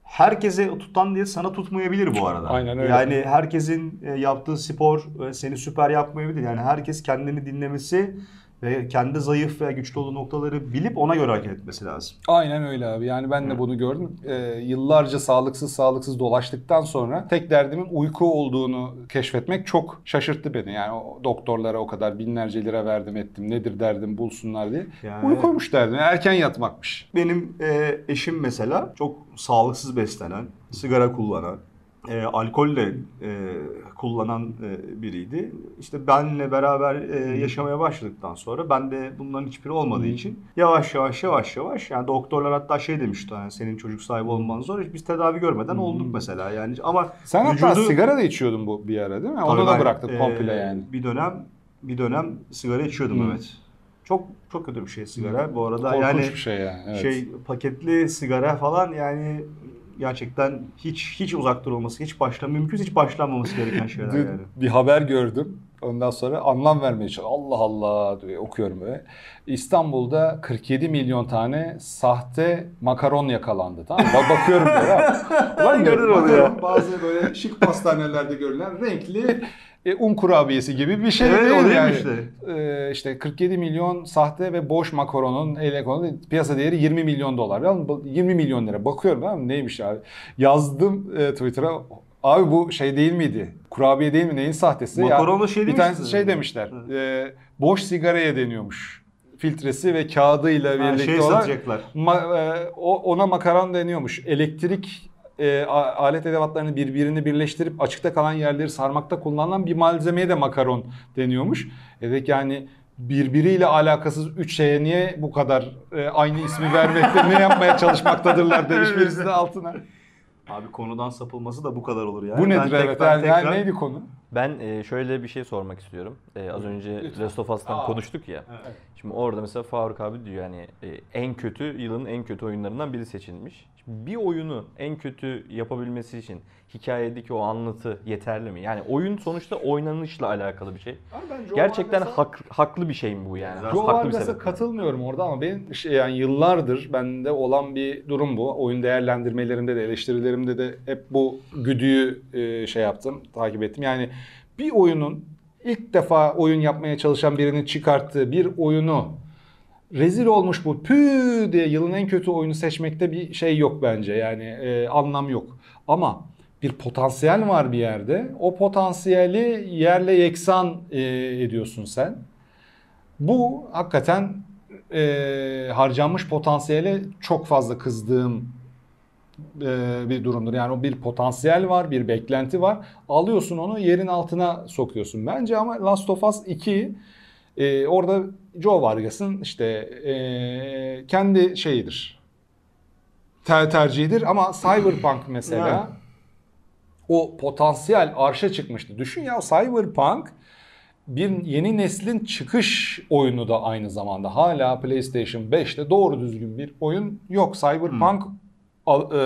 S1: herkese tutan diyet sana tutmayabilir bu arada.
S2: Aynen öyle.
S1: Yani herkesin e, yaptığı spor e, seni süper yapmayabilir. Yani herkes kendini dinlemesi ve kendi zayıf veya güçlü olduğu noktaları bilip ona göre hareket etmesi lazım.
S2: Aynen öyle abi. Yani ben de bunu gördüm. Ee, yıllarca sağlıksız sağlıksız dolaştıktan sonra tek derdimin uyku olduğunu keşfetmek çok şaşırttı beni. Yani o doktorlara o kadar binlerce lira verdim ettim. Nedir derdim bulsunlar diye.
S1: Yani-
S2: Uykuymuş derdim. Erken yatmakmış.
S1: Benim e, eşim mesela çok sağlıksız beslenen, sigara kullanan, e, alkol de e, kullanan e, biriydi. İşte benle beraber e, yaşamaya başladıktan sonra ben de bunların hiçbiri olmadığı için yavaş yavaş yavaş yavaş yani doktorlar hatta şey demişti yani senin çocuk sahibi olman zor. Biz tedavi görmeden olduk mesela yani ama
S2: Sen hatta
S1: vücudu-
S2: sigara da içiyordun bu bir ara değil mi? Onu da bıraktık
S1: e,
S2: komple yani.
S1: Bir dönem bir dönem sigara içiyordum
S2: Hı.
S1: evet. Çok çok kötü bir şey sigara. Bu arada
S2: Korkunç
S1: yani
S2: bir şey yani. Evet.
S1: şey paketli sigara falan yani gerçekten hiç hiç uzak durulması, hiç başlam mümkünse hiç başlanmaması gereken şeyler
S2: Dün
S1: yani.
S2: bir haber gördüm. Ondan sonra anlam vermeye çalışıyorum. Allah Allah diye okuyorum böyle. İstanbul'da 47 milyon tane sahte makaron yakalandı. Tamam mı? Bak- Bakıyorum böyle. Ulan
S1: Gördün
S2: diyorum,
S1: onu ya.
S2: makaron Bazı böyle şık pastanelerde görülen renkli e, un kurabiyesi gibi bir şey
S1: Evet,
S2: değil
S1: o değil
S2: yani.
S1: işte?
S2: Ee, işte 47 milyon sahte ve boş makaronun ele konu piyasa değeri 20 milyon dolar. Bu- 20 milyon lira bakıyorum tamam mı? Neymiş abi? Yazdım e, Twitter'a. Abi bu şey değil miydi? Kurabiye değil mi? Neyin sahtesi?
S1: Makaronla şey
S2: Bir tanesi şey demişler. e, boş sigaraya deniyormuş. Filtresi ve kağıdıyla birlikte
S1: şey
S2: olan
S1: satacaklar.
S2: ma- e, o, ona makaron deniyormuş. Elektrik e, a- alet edevatlarını birbirini birleştirip açıkta kalan yerleri sarmakta kullanılan bir malzemeye de makaron deniyormuş. Evet yani birbiriyle alakasız üç şeye niye bu kadar e, aynı ismi vermekte ne yapmaya çalışmaktadırlar demiş birisi de altına.
S1: Abi konudan sapılması da bu kadar olur yani.
S2: Bu
S1: Ben
S2: nedir
S1: tek-
S2: evet?
S1: ben
S2: Yani,
S1: tekrar-
S2: neydi konu?
S4: Ben e, şöyle bir şey sormak istiyorum. E, az önce
S2: Lütfen.
S4: Last of Us'tan
S2: Aa.
S4: konuştuk ya. Şimdi orada mesela Faruk abi diyor yani e, en kötü yılın en kötü oyunlarından biri seçilmiş. Bir oyunu en kötü yapabilmesi için hikayedeki o anlatı yeterli mi? Yani oyun sonuçta oynanışla alakalı bir şey. Gerçekten hak- haklı bir şey mi bu yani?
S2: Joe
S4: haklı bir
S2: Vargas'a
S4: sebep.
S2: katılmıyorum orada ama benim şey yani yıllardır bende olan bir durum bu. Oyun değerlendirmelerimde de eleştirilerimde de hep bu güdüyü e, şey yaptım, takip ettim. Yani bir oyunun ilk defa oyun yapmaya çalışan birinin çıkarttığı bir oyunu rezil olmuş bu pü diye yılın en kötü oyunu seçmekte bir şey yok bence. Yani e, anlam yok. Ama bir potansiyel var bir yerde. O potansiyeli yerle yeksan e, ediyorsun sen. Bu hakikaten e, harcanmış potansiyele çok fazla kızdığım e, bir durumdur. Yani o bir potansiyel var, bir beklenti var. Alıyorsun onu yerin altına sokuyorsun. Bence ama Last of Us 2 e, orada Joe Vargas'ın işte e, kendi şeyidir. Ter tercihidir ama Cyberpunk mesela
S1: Yani.
S2: o potansiyel arşa çıkmıştı. Düşün ya Cyberpunk bir yeni neslin çıkış oyunu da aynı zamanda. Hala PlayStation 5'te doğru düzgün bir oyun yok. Cyberpunk e,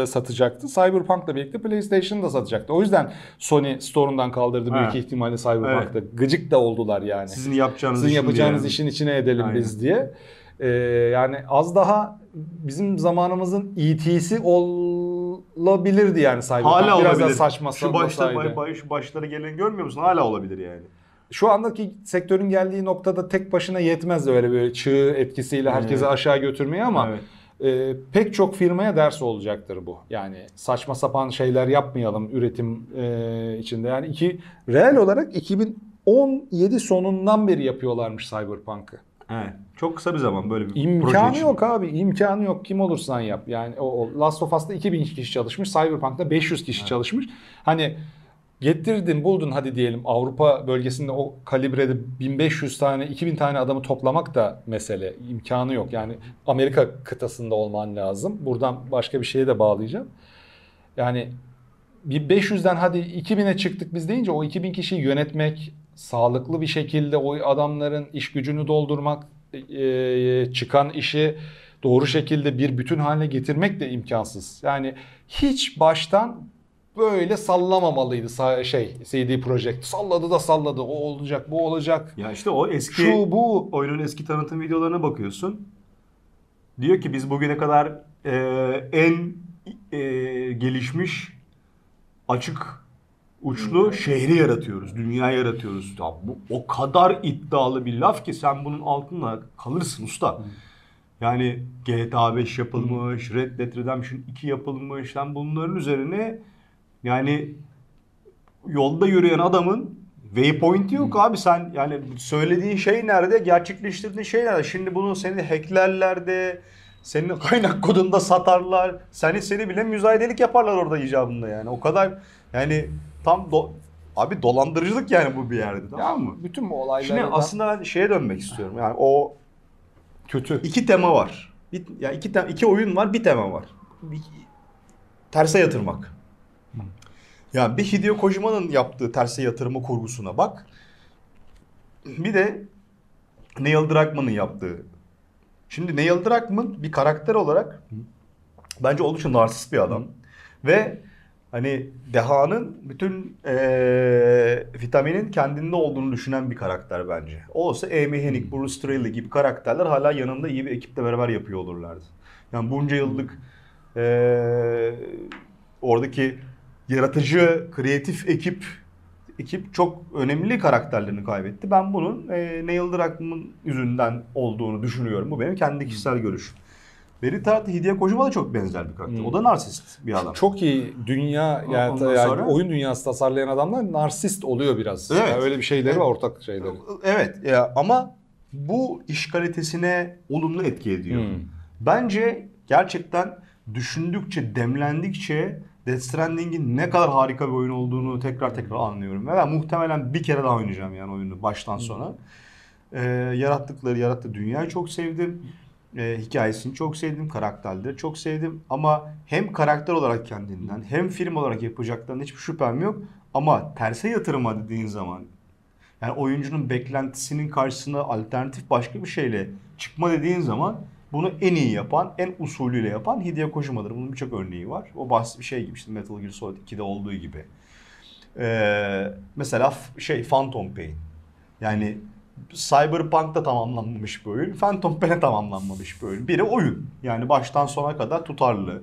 S2: satacaktı. Cyberpunk'la birlikte PlayStation da satacaktı. O yüzden Sony store'undan kaldırdı büyük ihtimalle Cyberpunk'ta. Gıcık da oldular yani.
S1: Sizin yapacağınız
S2: Sizin
S1: işin
S2: yapacağınız işin içine edelim
S1: Aynen.
S2: biz diye. Ee, yani az daha bizim zamanımızın ET'si olabilirdi yani Cyberpunk.
S1: Hala
S2: Biraz
S1: olabilir.
S2: saçma
S1: şu başta, bay, bay- şu başlara gelen görmüyor musun? Hala olabilir yani.
S2: Şu andaki sektörün geldiği noktada tek başına yetmez öyle böyle çığ etkisiyle herkesi
S1: Evet.
S2: aşağı götürmeye ama
S1: Evet.
S2: E, pek çok firmaya ders olacaktır bu. Yani saçma sapan şeyler yapmayalım üretim e, içinde. Yani iki reel olarak 2017 sonundan beri yapıyorlarmış Cyberpunk'ı.
S1: Evet. Çok kısa bir zaman böyle bir proje
S2: İmkanı
S1: için.
S2: yok abi. imkanı yok. Kim olursan yap. Yani o, o Last of Us'ta 2000 kişi çalışmış. Cyberpunk'ta 500 kişi çalışmış. Hani getirdin buldun hadi diyelim Avrupa bölgesinde o kalibrede 1500 tane 2000 tane adamı toplamak da mesele. İmkanı yok. Yani Amerika kıtasında olman lazım. Buradan başka bir şeye de bağlayacağım. Yani bir 500'den hadi 2000'e çıktık biz deyince o 2000 kişiyi yönetmek, sağlıklı bir şekilde o adamların iş gücünü doldurmak, e, çıkan işi doğru şekilde bir bütün haline getirmek de imkansız. Yani hiç baştan böyle sallamamalıydı sa- şey CD Projekt. Salladı da salladı. O olacak, bu olacak.
S1: Ya işte o eski
S2: Şu bu
S1: oyunun eski tanıtım videolarına bakıyorsun. Diyor ki biz bugüne kadar e, en e, gelişmiş açık uçlu şehri yaratıyoruz. Dünya yaratıyoruz. Ya bu o kadar iddialı bir laf ki sen bunun altında kalırsın usta. Yani GTA 5 yapılmış, Red Dead Redemption 2 yapılmış. Sen bunların üzerine yani yolda yürüyen adamın waypoint'i yok abi sen yani söylediğin şey nerede gerçekleştirdiğin şey nerede şimdi bunu seni hacklerler de senin kaynak kodunda satarlar seni seni bile müzayedelik yaparlar orada icabında yani o kadar yani tam do- abi dolandırıcılık yani bu bir yerde tamam mı?
S2: bütün bu olaylar
S1: Şimdi aslında ben şeye dönmek istiyorum yani o
S2: kötü.
S1: iki tema var. Bir, ya iki iki oyun var, bir tema var. Bir, terse yatırmak. Yani bir Hideo Kojima'nın yaptığı terse yatırma kurgusuna bak. Bir de Neil Druckmann'ın yaptığı. Şimdi Neil Druckmann bir karakter olarak bence oldukça narsist bir adam. Ve hani dehanın bütün eee, vitaminin kendinde olduğunu düşünen bir karakter bence. O olsa Amy Hennig, Bruce Straley gibi karakterler hala yanında iyi bir ekiple beraber yapıyor olurlardı. Yani bunca yıllık eee, oradaki yaratıcı, kreatif ekip ekip çok önemli karakterlerini kaybetti. Ben bunun eee Neil Druckmann yüzünden olduğunu düşünüyorum. Bu benim kendi kişisel görüşüm. Beri tarafta Hideo Kojima da çok benzer bir karakter. O da narsist bir adam.
S2: Çok iyi dünya yani,
S1: Ondan
S2: yani
S1: sonra-
S2: oyun dünyası tasarlayan adamlar narsist oluyor biraz.
S1: Evet.
S2: Yani öyle bir şeyleri var ortak şeyleri.
S1: Evet ya ama bu iş kalitesine olumlu etki ediyor.
S2: Hmm.
S1: Bence gerçekten düşündükçe, demlendikçe Death Stranding'in ne kadar harika bir oyun olduğunu tekrar tekrar anlıyorum. Ve ben muhtemelen bir kere daha oynayacağım yani oyunu baştan sona. Ee, yarattıkları, yarattığı dünyayı çok sevdim. Ee, hikayesini çok sevdim, karakterleri çok sevdim. Ama hem karakter olarak kendinden hem film olarak yapacaklarından hiçbir şüphem yok. Ama terse yatırıma dediğin zaman yani oyuncunun beklentisinin karşısına alternatif başka bir şeyle çıkma dediğin zaman bunu en iyi yapan, en usulüyle yapan Hideo Kojima'dır. Bunun birçok örneği var. O basit bir şey gibi işte Metal Gear Solid 2'de olduğu gibi. Ee, mesela şey Phantom Pain. Yani Cyberpunk'ta tamamlanmamış bir oyun. Phantom Pain'e tamamlanmamış bir oyun. Biri oyun. Yani baştan sona kadar tutarlı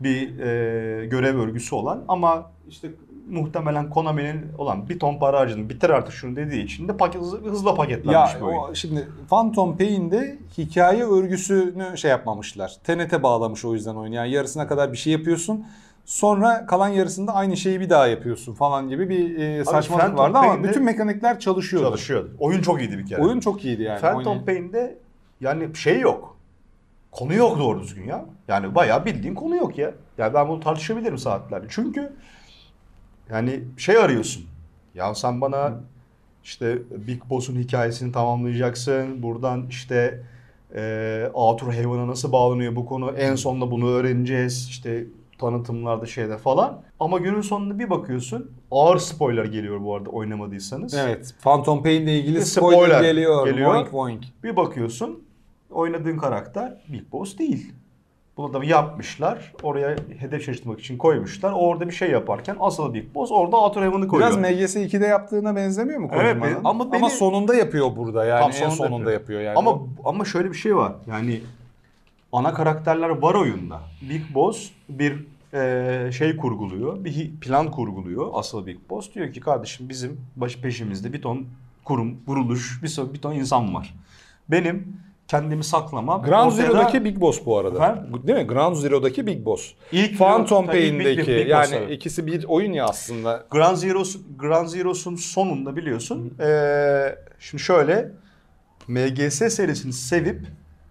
S1: bir e, görev örgüsü olan ama işte muhtemelen Konami'nin olan bir ton para harcadın bitir artık şunu dediği için de paket, hızlı, hızla paketlenmiş
S2: Ya o, şimdi Phantom Pain'de hikaye örgüsünü şey yapmamışlar. TNT bağlamış o yüzden oyun. Yani yarısına kadar bir şey yapıyorsun. Sonra kalan yarısında aynı şeyi bir daha yapıyorsun falan gibi bir e, saçmalık
S1: Phantom
S2: vardı ama
S1: Pain'de
S2: bütün mekanikler çalışıyordu.
S1: Çalışıyordu. Oyun çok iyiydi bir kere.
S2: Oyun çok iyiydi yani.
S1: Phantom Pain'de yani şey yok. Konu yok doğru düzgün ya. Yani bayağı bildiğin konu yok ya. Yani ben bunu tartışabilirim saatlerce. Çünkü yani şey arıyorsun. Ya sen bana işte Big Boss'un hikayesini tamamlayacaksın. Buradan işte e, Outer Heaven'a nasıl bağlanıyor bu konu. En sonunda bunu öğreneceğiz. İşte tanıtımlarda şeyde falan. Ama günün sonunda bir bakıyorsun. Ağır spoiler geliyor bu arada oynamadıysanız.
S2: Evet. Phantom Pain'le ilgili
S1: Bir
S2: spoiler,
S1: spoiler
S2: geliyor.
S1: geliyor.
S2: Boink boink.
S1: Bir bakıyorsun oynadığın karakter Big Boss değil. Bunu da yapmışlar. Oraya hedef şaşırtmak için koymuşlar. Orada bir şey yaparken asıl Big Boss orada Outer Heaven'ı koyuyor.
S2: Biraz MGS 2'de yaptığına benzemiyor mu
S1: Evet,
S2: Kojima'nın?
S1: ama
S2: ama,
S1: beni-
S2: sonunda yapıyor burada yani
S1: Tam
S2: en
S1: sonunda
S2: sonunda
S1: yapıyor.
S2: yapıyor, yani.
S1: ama ama şöyle bir şey var. Yani ana karakterler var oyunda. Big Boss bir e, şey kurguluyor. Bir plan kurguluyor. Asıl Big Boss diyor ki kardeşim bizim baş peşimizde bir ton kurum, kuruluş, bir ton insan var. Benim kendimi saklamam.
S2: Ground
S1: Ortaya da-
S2: Zero'daki Big Boss bu arada.
S1: Efendim?
S2: Değil mi? Ground Zero'daki Big Boss.
S1: İlk
S2: Phantom
S1: Big-
S2: Pain'deki
S1: Big- Big
S2: yani
S1: evet.
S2: ikisi bir oyun ya aslında.
S1: Ground Zeroes, Ground Zeroes'un sonunda biliyorsun. eee, şimdi şöyle MGS serisini sevip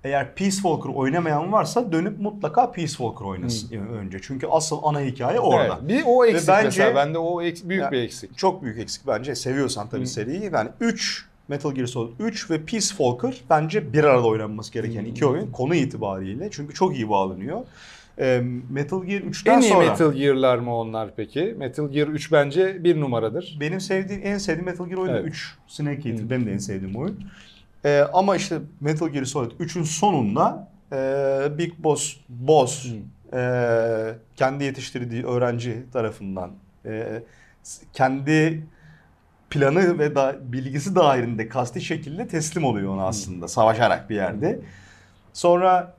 S1: eğer Peace Walker oynamayan varsa dönüp mutlaka Peace Walker oynasın önce. Çünkü asıl ana hikaye orada.
S2: Evet, bir o eksik
S1: bence-
S2: mesela. Bende o eks- büyük
S1: Ya,
S2: bir eksik.
S1: Çok büyük eksik bence. Seviyorsan tabii seriyi. Yani 3 Metal Gear Solid 3 ve Peace Walker bence bir arada oynanması gereken iki oyun konu itibariyle. Çünkü çok iyi bağlanıyor. Eee, Metal Gear 3'ten
S2: En iyi
S1: sonra
S2: Metal Gear'lar mı onlar peki? Metal Gear 3 bence bir numaradır.
S1: benim sevdiğim en sevdiğim Metal Gear oyunu
S2: Evet.
S1: 3. Snake Eater benim de en sevdiğim oyun. Eee, ama işte Metal Gear Solid 3'ün sonunda eee, Big Boss Boss eee, kendi yetiştirdiği öğrenci tarafından s- kendi planı ve da, bilgisi dahilinde kasti şekilde teslim oluyor ona aslında savaşarak bir yerde. Sonra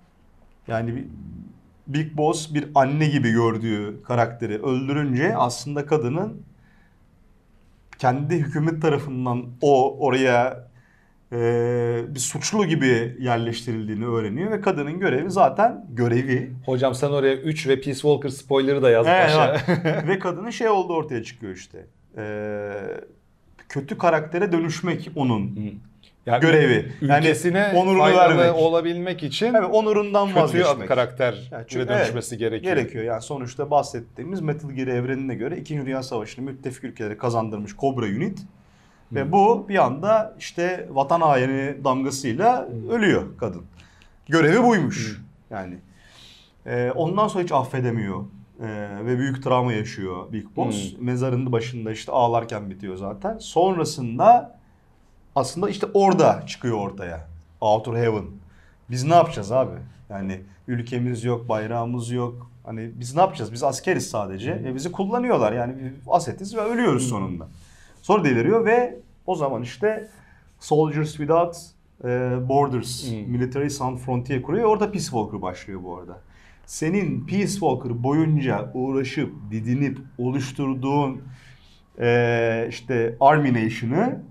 S1: yani Big Boss bir anne gibi gördüğü karakteri öldürünce aslında kadının kendi hükümet tarafından o oraya e, bir suçlu gibi yerleştirildiğini öğreniyor ve kadının görevi zaten görevi
S2: Hocam sen oraya 3 ve Peace Walker spoiler'ı da yaz
S1: Evet,
S2: aşağı.
S1: ve kadının şey olduğu ortaya çıkıyor işte. E, kötü karaktere dönüşmek onun
S2: Yani
S1: görevi.
S2: Ülkesine
S1: yani onurunu
S2: faydalı
S1: vermek.
S2: olabilmek için
S1: Evet, onurundan
S2: kötü
S1: vazgeçmek.
S2: karakter
S1: Yani çünkü-
S2: dönüşmesi gerekiyor.
S1: Gerekiyor. Yani sonuçta bahsettiğimiz Metal Gear evrenine göre 2. Dünya Savaşı'nı müttefik ülkeleri kazandırmış Cobra Unit. Ve bu bir anda işte vatan haini damgasıyla ölüyor kadın. Görevi buymuş. Yani Ee, ondan sonra hiç affedemiyor. Ee, ve büyük travma yaşıyor Big Boss. Mezarının başında işte ağlarken bitiyor zaten. Sonrasında aslında işte orada çıkıyor ortaya. Outer Heaven. Biz ne yapacağız abi? Yani ülkemiz yok, bayrağımız yok. Hani biz ne yapacağız? Biz askeriz sadece. E bizi kullanıyorlar. Yani asetiz ve ölüyoruz sonunda. Sonra deliriyor ve o zaman işte Soldiers Without e, Borders Military Sans Frontier kuruyor. Orada Peace Walker başlıyor bu arada. Senin Peace Walker boyunca uğraşıp, didinip oluşturduğun e, işte Army Nation'ı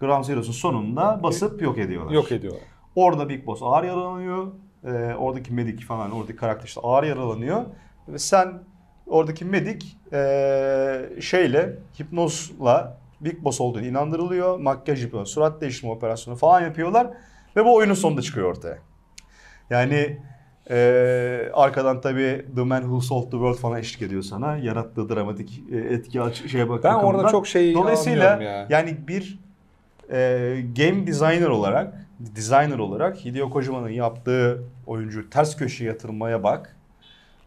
S1: Ground Zeroes'un sonunda basıp yok ediyorlar.
S2: Yok ediyorlar.
S1: Orada Big Boss ağır yaralanıyor. Ee, oradaki medik falan, oradaki karakter işte ağır yaralanıyor. Ve sen oradaki medik ee, şeyle, hipnozla Big Boss olduğunu inandırılıyor. Makyaj yapıyor, surat değiştirme operasyonu falan yapıyorlar. Ve bu oyunun sonunda çıkıyor ortaya. Yani ee, arkadan tabii The Man Who Sold the World falan eşlik ediyor sana. Yarattığı dramatik e, etki aç- şeye bak.
S2: Ben orada çok şey
S1: Dolayısıyla
S2: ya.
S1: yani bir e, game designer olarak, designer olarak Hideo Kojima'nın yaptığı oyuncu ters köşeye yatırmaya bak.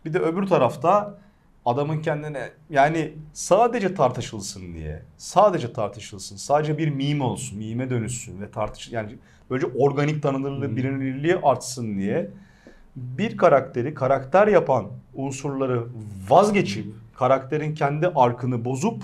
S1: Bir de öbür tarafta adamın kendine yani sadece tartışılsın diye, sadece tartışılsın, sadece bir meme olsun, meme dönüşsün ve tartış yani böylece organik tanınırlığı, bilinirliği artsın diye bir karakteri karakter yapan unsurları vazgeçip karakterin kendi arkını bozup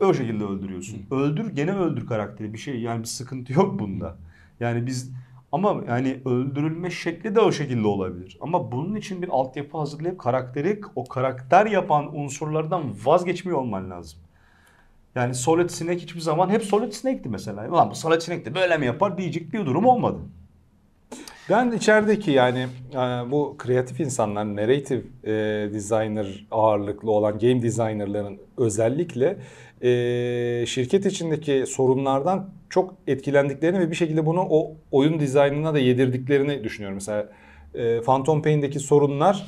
S1: o şekilde öldürüyorsun. Öldür gene öldür karakteri bir şey yani bir sıkıntı yok bunda. Yani biz ama yani öldürülme şekli de o şekilde olabilir. Ama bunun için bir altyapı hazırlayıp karakteri o karakter yapan unsurlardan vazgeçmiyor olman lazım. Yani Solid Snake hiçbir zaman hep Solid Snake'ti mesela. Ulan bu Solid Snake'ti böyle mi yapar diyecek bir durum olmadı.
S2: Ben içerideki yani e, bu kreatif insanlar, narrative e, designer ağırlıklı olan game designerların özellikle e, şirket içindeki sorunlardan çok etkilendiklerini ve bir şekilde bunu o oyun dizaynına da yedirdiklerini düşünüyorum. Mesela Phantom Pain'deki sorunlar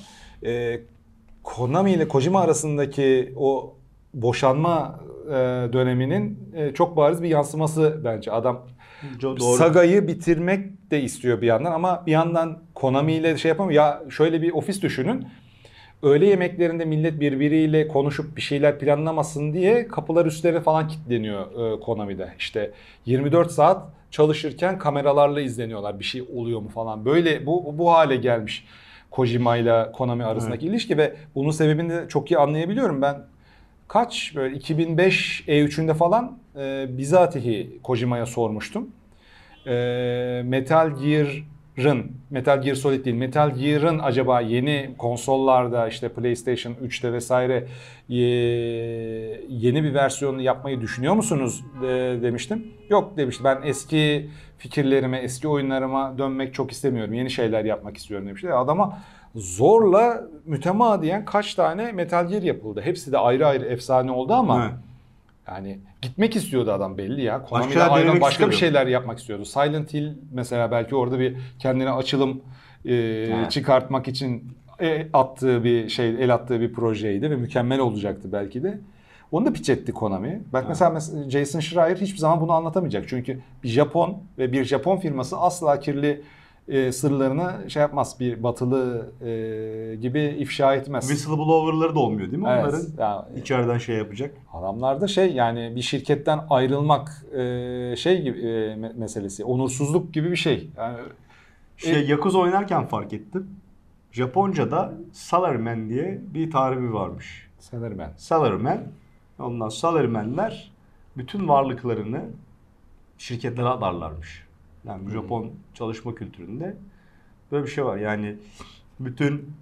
S2: Konami ile Kojima arasındaki o boşanma döneminin çok bariz bir yansıması bence. Adam
S1: Doğru.
S2: Saga'yı bitirmek de istiyor bir yandan ama bir yandan Konami ile şey yapamıyor. Ya şöyle bir ofis düşünün. Öğle yemeklerinde millet birbiriyle konuşup bir şeyler planlamasın diye kapılar üstlerine falan kilitleniyor e, Konami'de. İşte 24 saat çalışırken kameralarla izleniyorlar. Bir şey oluyor mu falan. Böyle bu bu hale gelmiş Kojima ile Konami arasındaki ilişki ve bunun sebebini de çok iyi anlayabiliyorum. Ben kaç böyle 2005 E3'ünde falan e, bizatihi Kojima'ya sormuştum. E, Metal Gear'ın, Metal Gear Solid değil, Metal Gear'ın acaba yeni konsollarda işte PlayStation 3'te vesaire e, yeni bir versiyonunu yapmayı düşünüyor musunuz e, demiştim. Yok demişti ben eski fikirlerime, eski oyunlarıma dönmek çok istemiyorum. Yeni şeyler yapmak istiyorum demişti. Adama zorla mütemadiyen kaç tane Metal Gear yapıldı. Hepsi de ayrı ayrı efsane oldu ama
S1: Evet.
S2: yani gitmek istiyordu adam belli ya. Konami'de aynen başka bir
S1: istiyordu.
S2: şeyler yapmak istiyordu. Silent Hill mesela belki orada bir kendine açılım e, çıkartmak için e, attığı bir şey, el attığı bir projeydi ve mükemmel olacaktı belki de. Onu da piç etti Konami. Bak mesela, mesela Jason Schreier hiçbir zaman bunu anlatamayacak. Çünkü bir Japon ve bir Japon firması asla kirli e, sırlarını şey yapmaz. Bir batılı e, gibi ifşa etmez.
S1: Whistleblower'ları da olmuyor değil mi
S2: Evet,
S1: onların?
S2: ya,
S1: İçeriden şey yapacak.
S2: Adamlarda şey yani bir şirketten ayrılmak e, şey gibi e, me- meselesi, onursuzluk gibi bir şey. Yani
S1: Şey Yakuza oynarken fark ettim. Japonca'da salaryman diye bir tarifi varmış.
S2: sanırım ben.
S1: Salaryman. Ondan salarymanler bütün varlıklarını şirketlere adarlarmış. Yani bu Japon çalışma kültüründe böyle bir şey var. Yani bütün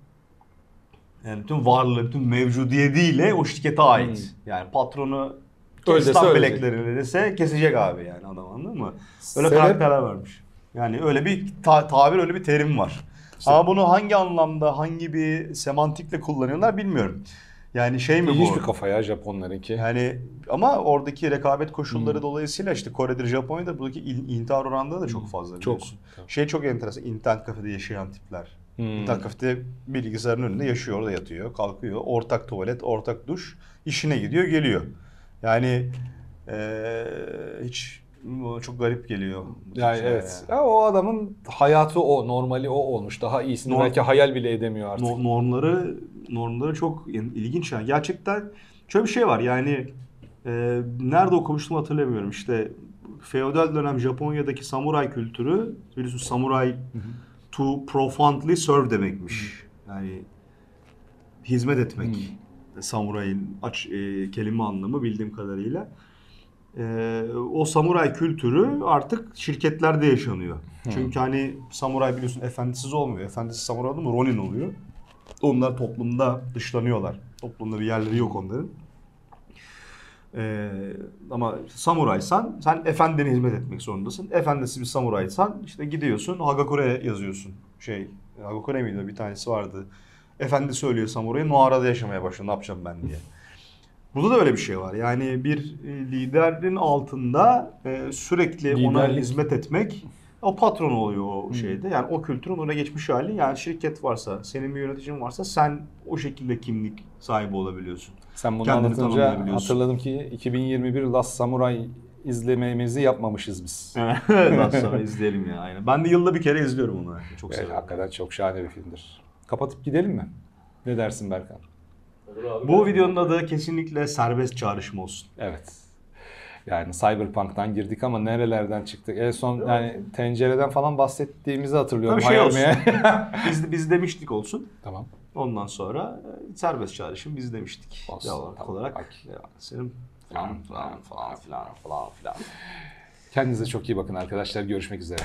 S1: yani bütün varlığı, bütün mevcudiyetiyle o şirkete ait. Yani patronu
S2: söyleyecek.
S1: bileklerini dese kesecek abi yani adam anladın mı? Öyle
S2: Sebep-
S1: karakterler varmış. Yani öyle bir ta- tabir, öyle bir terim var. Ama bunu hangi anlamda, hangi bir semantikle kullanıyorlar bilmiyorum. Yani şey mi
S2: İlginç
S1: bu?
S2: bir kafa ya Japonlarınki.
S1: Yani ama oradaki rekabet koşulları
S2: Hmm.
S1: dolayısıyla işte Kore'dir, Japonya'da buradaki intihar oranları da çok fazla.
S2: Hmm. Çok.
S1: biliyorsun. Şey çok enteresan. internet kafede yaşayan tipler.
S2: Hmm.
S1: İnternet kafede bilgisayarın önünde yaşıyor, orada yatıyor, kalkıyor. Ortak tuvalet, ortak duş. işine gidiyor, geliyor. Yani eee, hiç çok garip geliyor.
S2: Yani evet.
S1: yani.
S2: Ya o adamın hayatı o, normali o olmuş. Daha iyisini
S1: Norm-
S2: belki hayal bile edemiyor artık.
S1: No- normları normları çok il- ilginç yani. Gerçekten şöyle bir şey var yani e, nerede okumuştum hatırlamıyorum. İşte feodal dönem Japonya'daki samuray kültürü biliyorsun samuray to profoundly serve demekmiş. Yani hizmet etmek. Samurayın aç e, kelime anlamı bildiğim kadarıyla. E, o samuray kültürü artık şirketlerde yaşanıyor. Çünkü hani samuray biliyorsun efendisiz olmuyor. Efendisiz samuray oldu mu Ronin oluyor. Onlar toplumda dışlanıyorlar. Toplumda bir yerleri yok onların. Ee, ama samuraysan sen efendine hizmet etmek zorundasın. Efendisi bir samuraysan işte gidiyorsun Hagakure'ye yazıyorsun. Şey Hagakure miydi bir tanesi vardı. Efendi söylüyor samurayı Noara'da yaşamaya başlıyor ne yapacağım ben diye. Burada da öyle bir şey var. Yani bir e, liderin altında e, sürekli ona
S2: Liderlik.
S1: hizmet etmek o patron oluyor o şeyde. Yani o kültürün öne geçmiş hali. Yani şirket varsa, senin bir yöneticin varsa sen o şekilde kimlik sahibi olabiliyorsun.
S2: Sen bunu
S1: Kendini
S2: anlatınca hatırladım ki 2021 Last Samurai izlememizi yapmamışız biz.
S1: Daha sonra izleyelim ya aynen. Ben de yılda bir kere izliyorum onu. Çok
S2: Evet, hakikaten çok şahane bir filmdir. Kapatıp gidelim mi? Ne dersin Berkan?
S3: Olur abi.
S1: Bu videonun adı kesinlikle serbest çağrışım olsun.
S2: Evet. Yani Cyberpunk'tan girdik ama nerelerden çıktık? En son yani tencereden falan bahsettiğimizi hatırlıyorum.
S1: Tabii şey olsun. Biz, biz demiştik olsun.
S2: tamam.
S1: Ondan sonra e, serbest çağrışım biz demiştik.
S2: Olsun,
S1: Doğal
S2: tamam.
S1: olarak.
S2: Bak.
S1: ya, Senin falan falan falan filan falan filan.
S2: Kendinize çok iyi bakın arkadaşlar. Görüşmek üzere.